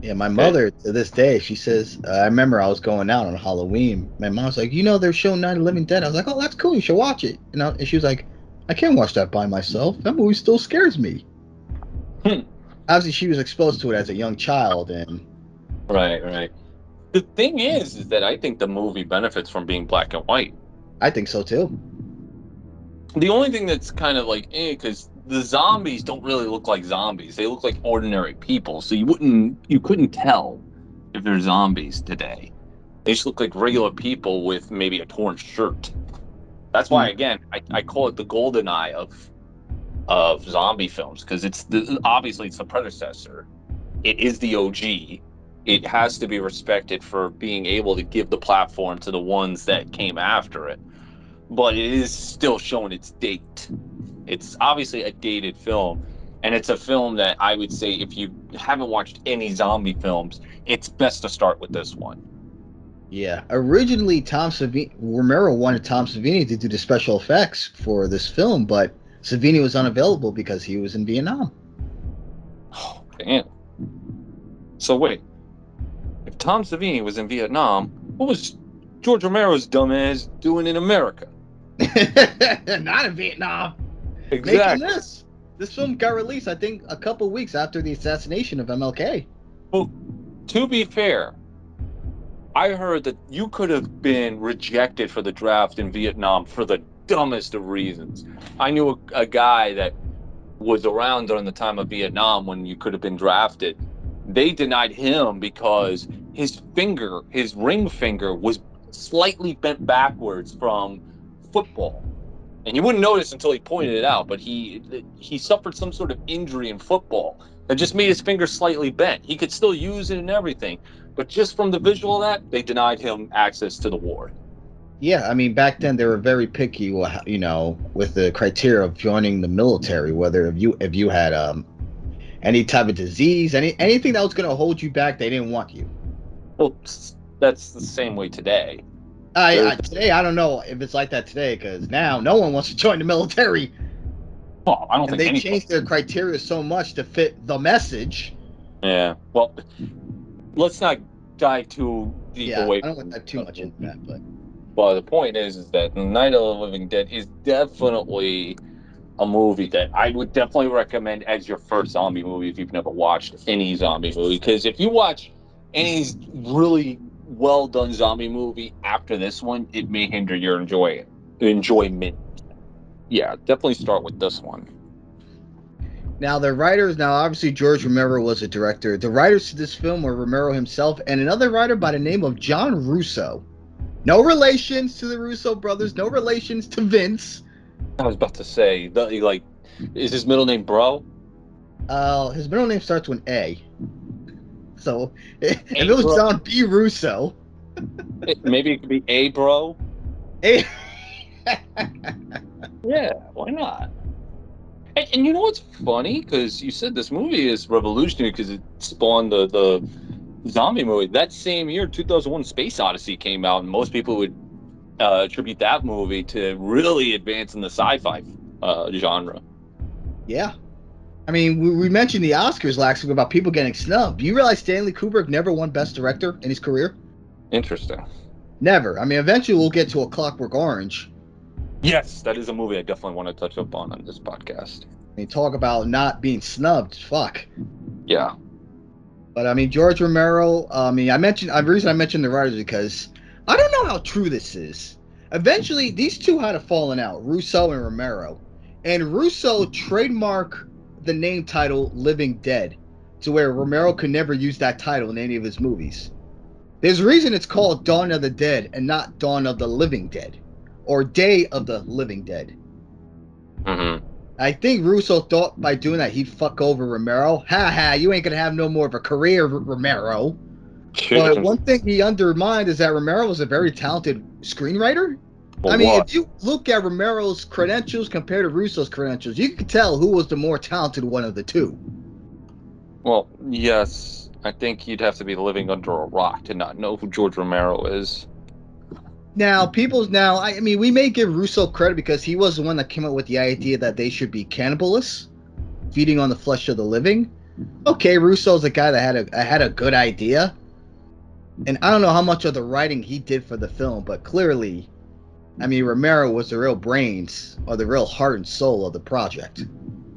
Yeah, my mother to this day, she says, uh, I remember I was going out on Halloween. My mom's like, you know, they're showing Night of Living Dead. I was like, oh, that's cool. You should watch it. You know, and she was like, I can't watch that by myself. That movie still scares me. Hmm. Obviously, she was exposed to it as a young child, and Right, right. The thing is, is that I think the movie benefits from being black and white. I think so too. The only thing that's kind of like, eh, because the zombies don't really look like zombies. They look like ordinary people. So you wouldn't, you couldn't tell if they're zombies today. They just look like regular people with maybe a torn shirt. That's why, hmm. again, I, I call it the golden eye of of zombie films because it's the obviously it's the predecessor. It is the OG. It has to be respected for being able to give the platform to the ones that came after it. But it is still showing its date. It's obviously a dated film, and it's a film that I would say if you haven't watched any zombie films, it's best to start with this one. Yeah. Originally, Tom Savini, Romero wanted Tom Savini to do the special effects for this film, but Savini was unavailable because he was in Vietnam. Oh, damn. So wait, if Tom Savini was in Vietnam, what was George Romero's dumbass doing in America? Not in Vietnam. Making Exactly. this. This film got released, I think, a couple weeks after the assassination of MLK. Well, to be fair, I heard that you could have been rejected for the draft in Vietnam for the dumbest of reasons. I knew a, a guy that was around during the time of Vietnam when you could have been drafted. They denied him because his finger, his ring finger, was slightly bent backwards from football. And you wouldn't notice until he pointed it out, but he he suffered some sort of injury in football that just made his finger slightly bent. He could still use it and everything, but just from the visual of that, they denied him access to the ward. Yeah, I mean, back then they were very picky, you know, with the criteria of joining the military. Whether if you if you had um any type of disease, any anything that was going to hold you back, they didn't want you. Well, that's the same way today. I, I today I don't know if it's like that today because now no one wants to join the military, Well, I don't and think they changed their criteria so much to fit the message. Yeah. Well, let's not dive too deep Yeah, I don't want to dive too much into mm-hmm. that, but Well, the point is, is that Night of the Living Dead is definitely a movie that I would definitely recommend as your first zombie movie if you've never watched any zombie movie. Because if you watch any really well done zombie movie after this one, it may hinder your enjoy enjoyment. Yeah, definitely start with this one. Now the writers, now obviously George Romero was a director. The writers to this film were Romero himself and another writer by the name of John Russo. No relations to the Russo brothers, no relations to Vince. I was about to say, the, like, is his middle name Bro? Uh, his middle name starts with A. So if it was. John B. Russo, It- maybe it could be A Bro. A. Yeah, why not? And, and you know what's funny? Because you said this movie is revolutionary because it spawned the, the zombie movie. That same year, 2001 Space Odyssey came out, and most people would uh, attribute that movie to really advancing the sci fi uh, genre. yeah. I mean, we, we mentioned the Oscars last week about people getting snubbed. You realize Stanley Kubrick never won Best Director in his career? Interesting. Never. I mean, eventually we'll get to a Clockwork Orange. Yes, that is a movie I definitely want to touch up on on this podcast. I mean, talk about not being snubbed. Fuck. Yeah. But I mean, George Romero. I mean, I mentioned. The reason I mentioned the writers is because I don't know how true this is. Eventually, these two had a falling out, Russo and Romero, and Russo trademark the name title "Living Dead," to where Romero could never use that title in any of his movies. There's a reason it's called Dawn of the Dead and not Dawn of the Living Dead, or Day of the Living Dead. Mm-hmm. I think Russo thought by doing that he'd fuck over Romero. Ha ha! You ain't gonna have no more of a career, Romero. But one thing he undermined is that Romero was a very talented screenwriter. I mean, if you look at Romero's credentials compared to Russo's credentials, you can tell who was the more talented one of the two. well, yes, I think you'd have to be living under a rock to not know who George Romero is. Now, people's now, I, I mean, we may give Russo credit because he was the one that came up with the idea that they should be cannibalists, feeding on the flesh of the living. Okay, Russo's a guy that had a had a good idea, and I don't know how much of the writing he did for the film, but clearly, I mean, Romero was the real brains or the real heart and soul of the project,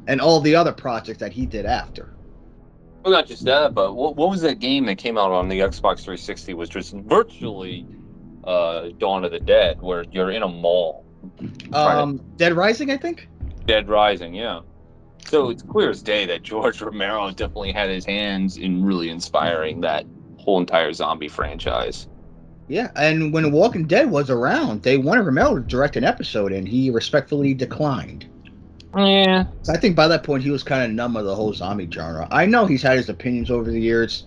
and all the other projects that he did after. Well, not just that, but what, what was that game that came out on the Xbox 360? Was just virtually uh, Dawn of the Dead, where you're in a mall. Um, Dead Rising, I think. Dead Rising, yeah. So it's clear as day that George Romero definitely had his hands in really inspiring that whole entire zombie franchise. Yeah, and when Walking Dead was around, they wanted Romero to direct an episode, and he respectfully declined. Yeah. So I think by that point he was kind of numb of the whole zombie genre. I know he's had his opinions over the years.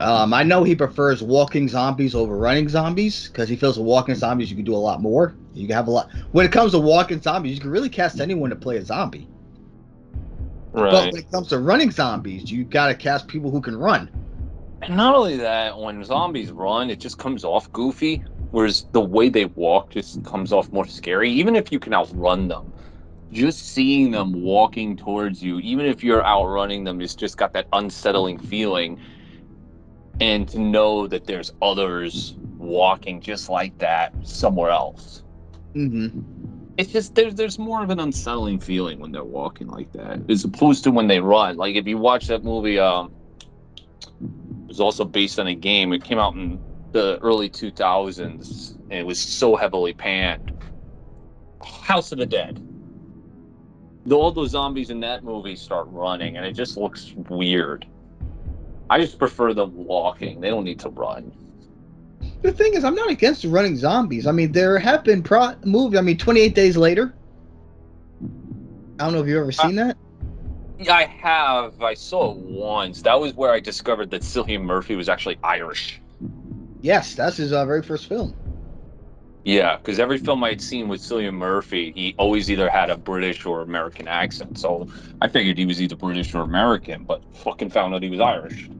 Um, I know he prefers walking zombies over running zombies because he feels with walking zombies you can do a lot more. You can have a lot. When it comes to walking zombies, you can really cast anyone to play a zombie. Right. But when it comes to running zombies, you got to cast people who can run. And not only that, when zombies run, it just comes off goofy. Whereas the way they walk just comes off more scary, even if you can outrun them. Just seeing them walking towards you, even if you're outrunning them, it's just got that unsettling feeling. And to know that there's others walking just like that somewhere else. Mm-hmm. It's just there's there's more of an unsettling feeling when they're walking like that, as opposed to when they run. Like if you watch that movie, um, it was also based on a game. It came out in the early 2000s, and it was so heavily panned. House of the Dead. All those zombies in that movie start running, and it just looks weird. I just prefer them walking. They don't need to run. The thing is, I'm not against running zombies. I mean, there have been pro movies. I mean, 28 Days Later. I don't know if you've ever seen that. I have. I saw it once. That was where I discovered that Cillian Murphy was actually Irish. Yes, that's his uh, very first film. Yeah, because every film I had seen with Cillian Murphy, he always either had a British or American accent. So I figured he was either British or American, but fucking found out he was Irish.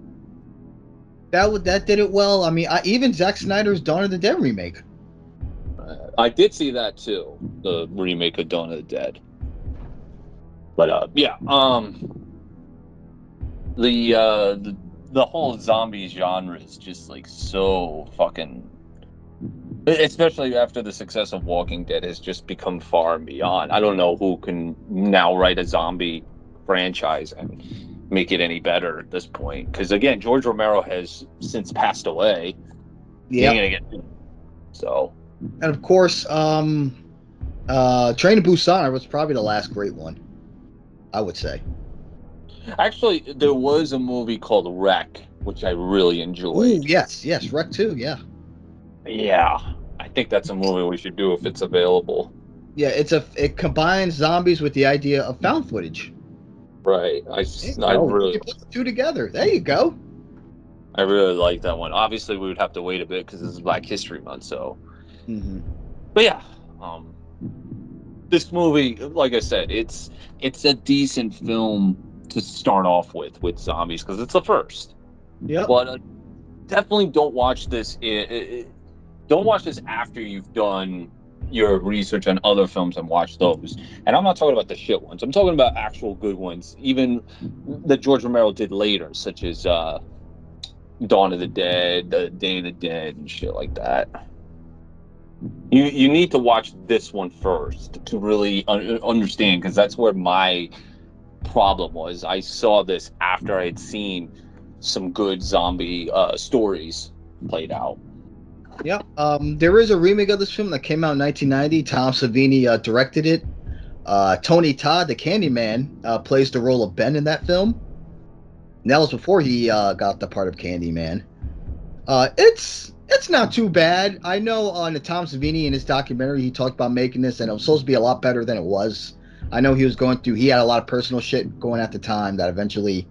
That would that did it well. I mean, I, even Zack Snyder's Dawn of the Dead remake. Uh, I did see that too, the remake of Dawn of the Dead. But uh, yeah, um, the uh, the the whole zombie genre is just like so fucking. Especially after the success of Walking Dead has just become far and beyond. I don't know who can now write a zombie franchise and make it any better at this point. Because again, George Romero has since passed away. Yeah, So and of course, um, uh, Train to Busan was probably the last great one. I would say. Actually, there was a movie called REC, which I really Ooh, enjoyed. yes, yes, REC too. Yeah, Yeah, think that's a movie we should do if it's available. yeah. It's a it combines zombies with the idea of found footage. Right. I, I go. really You put the two together. There you go. I really like that one. Obviously, we would have to wait a bit because this is Black History Month. So, hmm but yeah, um, this movie, like I said, it's it's a decent film to start off with with zombies because it's the first. Yeah. But uh, definitely don't watch this. i i don't watch this after you've done your research on other films and watch those. And I'm not talking about the shit ones. I'm talking about actual good ones, even that George Romero did later, such as uh, Dawn of the Dead, the Day of the Dead, and shit like that. You you need to watch this one first to really un- understand because that's where my problem was. I saw this after I had seen some good zombie uh, stories played out. Yep. Um, there is a remake of this film that came out in 1990. Tom Savini uh, directed it. Uh, Tony Todd, the Candyman, uh, plays the role of Ben in that film. And that was before he uh, got the part of Candyman. Uh, it's it's not too bad. I know on the Tom Savini in his documentary he talked about making this, and it was supposed to be a lot better than it was. I know he was going through. He had a lot of personal shit going at the time that eventually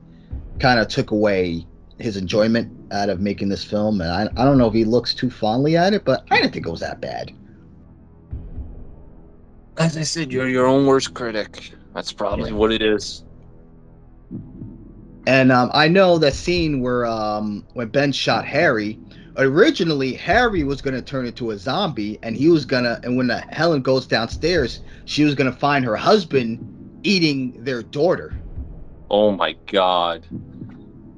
kind of took away his enjoyment out of making this film, and I, I don't know if he looks too fondly at it, but I didn't think it was that bad. As I said, you're your own worst critic. That's probably what it is. And um, I know that scene where um, when Ben shot Harry. Originally, Harry was gonna turn into a zombie, and he was gonna. And when Helen goes downstairs, she was gonna find her husband eating their daughter. Oh my god.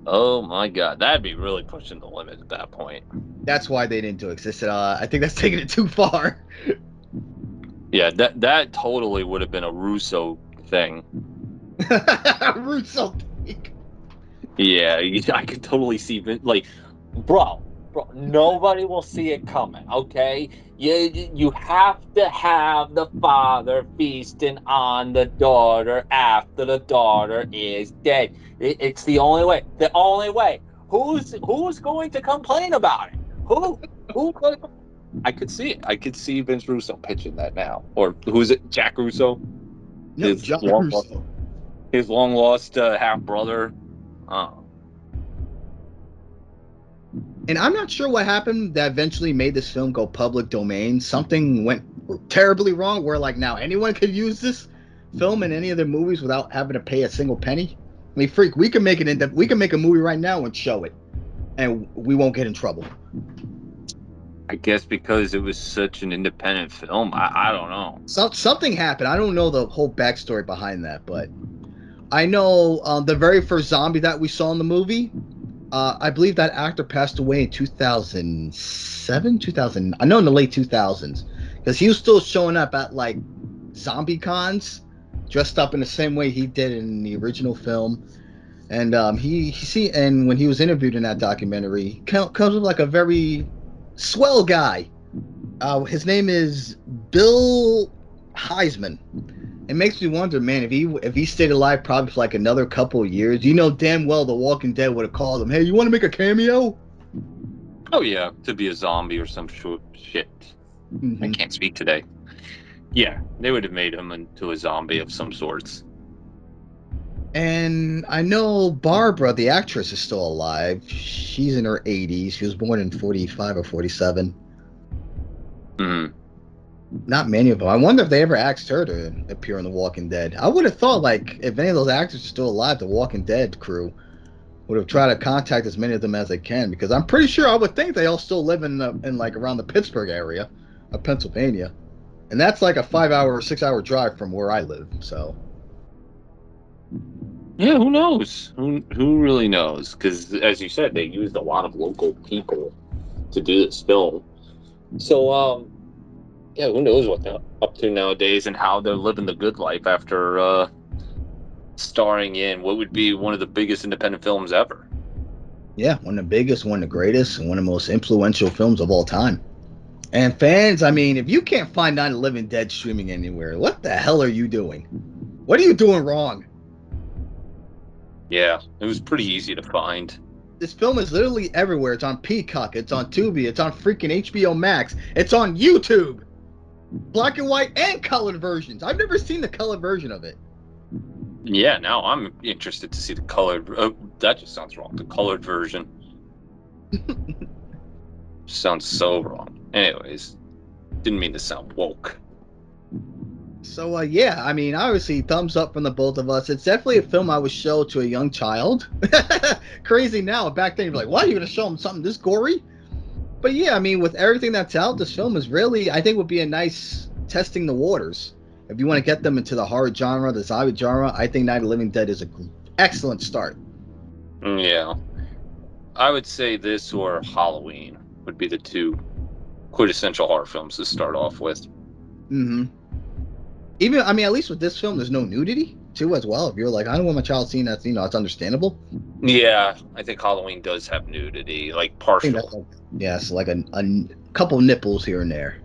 Oh my god. That'd be really pushing the limit at that point. That's why they didn't do it. they said, uh, I think that's taking it too far. Yeah, that that totally would have been a Russo thing. Russo. Yeah, I could totally see like, bro, bro. Nobody will see it coming. Okay, you you have to have the father feasting on the daughter after the daughter is dead. It, it's the only way. The only way. Who's who's going to complain about it? Who who? Gonna, I could see it. I could see Vince Russo pitching that now, or who's it? Jack Russo, No, His John long- Russo. his long lost uh, half brother. Uh, And I'm not sure what happened that eventually made this film go public domain. Something went terribly wrong where like now anyone could use this film in any of their movies without having to pay a single penny. I mean, freak, we can make it into we can make a movie right now and show it, and we won't get in trouble. I guess because it was such an independent film. I, I don't know. So, something happened. I don't know the whole backstory behind that, but I know um, the very first zombie that we saw in the movie. Uh, I believe that actor passed away in 2007, 2000. I know in the late 2000s because he was still showing up at like zombie cons, dressed up in the same way he did in the original film. And um, he, he see, and when he was interviewed in that documentary, co- comes with like a very swell guy. Uh, his name is Bill Hinzman. It makes me wonder, man, if he if he stayed alive probably for like another couple of years, you know damn well The Walking Dead would have called him. Hey, you want to make a cameo? Oh yeah, to be a zombie or some short shit. I Mhm. can't speak today. Yeah, they would have made him into a zombie of some sorts. And I know Barbra, the actress, is still alive. She's in her 80s. She was born in 45 or 47. hmm Not many of them. I wonder if they ever asked her to appear in The Walking Dead. I would have thought, like, if any of those actors are still alive, The Walking Dead crew would have tried to contact as many of them as they can, because I'm pretty sure I would think they all still live in, the, in like around the Pittsburgh area of Pennsylvania, and that's like a five-hour or six-hour drive from where I live. So Yeah, who knows? Who who really knows? Because as you said, they used a lot of local people to do this film. So um, yeah, who knows what they're up to nowadays and how they're living the good life after uh, starring in what would be one of the biggest independent films ever. yeah, one of the biggest, one of the greatest, and one of the most influential films of all time. And fans, I mean, if you can't find Night of the Living Dead streaming anywhere, what the hell are you doing? What are you doing wrong? Yeah, it was pretty easy to find. This film is literally everywhere. It's on Peacock, it's on Tubi, it's on freaking HBO Max, it's on YouTube. Black and white and colored versions. I've never seen the colored version of it. Yeah, now I'm interested to see the colored. Oh, that just sounds wrong. The colored version sounds so wrong. Anyways, didn't mean to sound woke. So uh, yeah, I mean, obviously, thumbs up from the both of us. It's definitely a film I would show to a young child. Crazy now, back then you'd be like, "Why are you gonna show them something this gory?" But yeah, I mean, with everything that's out, this film is really, I think, would be a nice testing the waters. If you want to get them into the horror genre, the zombie genre, I think Night of the Living Dead is an excellent start. Mm, Yeah, I would say this or Halloween would be the two quintessential horror films to start off with. hmm Even, I mean, at least with this film, there's no nudity too, as well. If you're like, I don't want my child seeing that, you know, it's understandable. Yeah, I think Halloween does have nudity, like I think that's partial. like, yes, like a, a couple nipples here and there.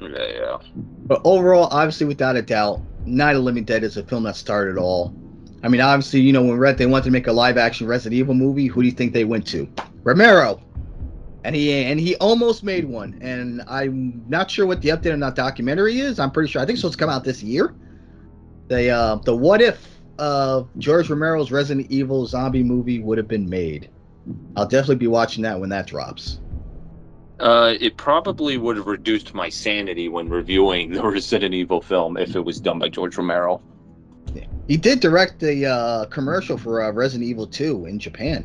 Yeah, yeah. But overall, obviously, without a doubt, Night of Living Dead is a film that started it all. I mean, obviously, you know, when Red they wanted to make a live action Resident Evil movie, who do you think they went to? Romero. And he and he almost made one. And I'm not sure what the update on that documentary is. I'm pretty sure I think it's supposed to come out this year. The uh the what if uh George Romero's Resident Evil zombie movie would have been made. I'll definitely be watching that when that drops. Uh, it probably would have reduced my sanity when reviewing the Resident Evil film if it was done by George Romero. He did direct the uh, commercial for uh, Resident Evil 2 in Japan.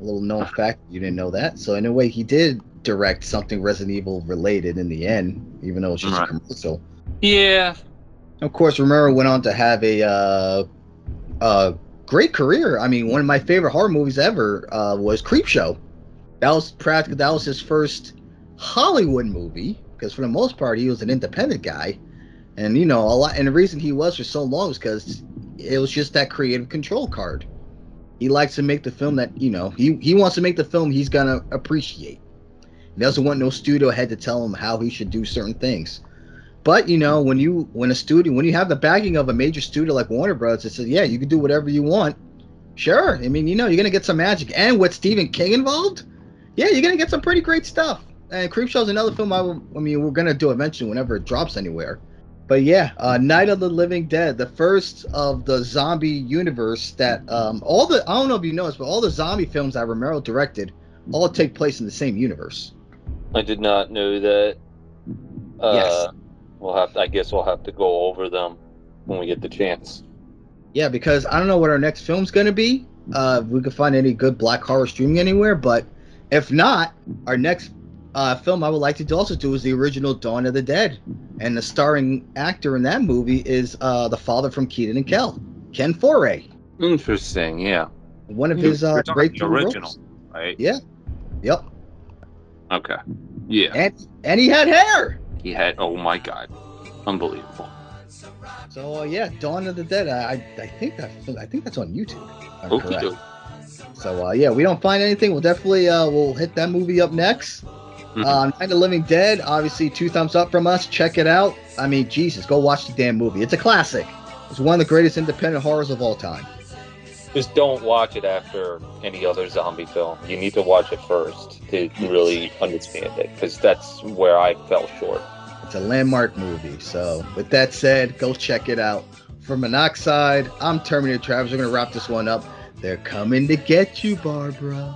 A little known fact, you didn't know that. So in a way, he did direct something Resident Evil related in the end, even though it's just Right. a commercial. Yeah, Of course, Romero went on to have a uh, great career. I mean, one of my favorite horror movies ever uh, was Creepshow. That was practically that was his first Hollywood movie because for the most part he was an independent guy, and you know a lot. And the reason he was for so long was because it was just that creative control card. He likes to make the film that you know he he wants to make the film he's gonna appreciate. He doesn't want no studio head to tell him how he should do certain things. But you know, when you when a studio when you have the backing of a major studio like Warner Bros, it says, yeah, you can do whatever you want. Sure. I mean, you know, you're gonna get some magic, and with Stephen King involved, yeah, you're gonna get some pretty great stuff. And Creepshow's another film I, will, I mean, we're gonna do eventually whenever it drops anywhere. But yeah, uh, Night of the Living Dead, the first of the zombie universe that um, all the I don't know if you noticed, but all the zombie films that Romero directed all take place in the same universe. I did not know that. Uh, Yes. We'll have. To, I guess we'll have to go over them when we get the chance. Yeah, because I don't know what our next film's gonna be. Uh, if we can find any good black horror streaming anywhere, but if not, our next uh, film I would like to do- also do is the original Dawn of the Dead, and the starring actor in that movie is uh, the father from Kenan and Kel, Ken Foree, Interesting. Yeah. one of his uh, you're talking breakthrough original, roles. right? Yeah. Yep, Okay. Yeah. and and he had hair. He had. Oh my God. Unbelievable. So uh, yeah, Dawn of the Dead. I I I think that I think that's on YouTube. if I'm Okie So uh, yeah, we don't find anything. We'll definitely uh, we'll hit that movie up next. Mhm. Uh, Night of Living Dead. Obviously, two thumbs up from us. Check it out. I mean, Jesus, go watch the damn movie. It's a classic. It's one of the greatest independent horrors of all time. Just don't watch it after any other zombie film. You need to watch it first to really understand it, because that's where I fell short. It's a landmark movie. So with that said, go check it out. For Monoxide, I'm Terminator Travis. We're gonna wrap this one up. They're coming to get you, Barbra.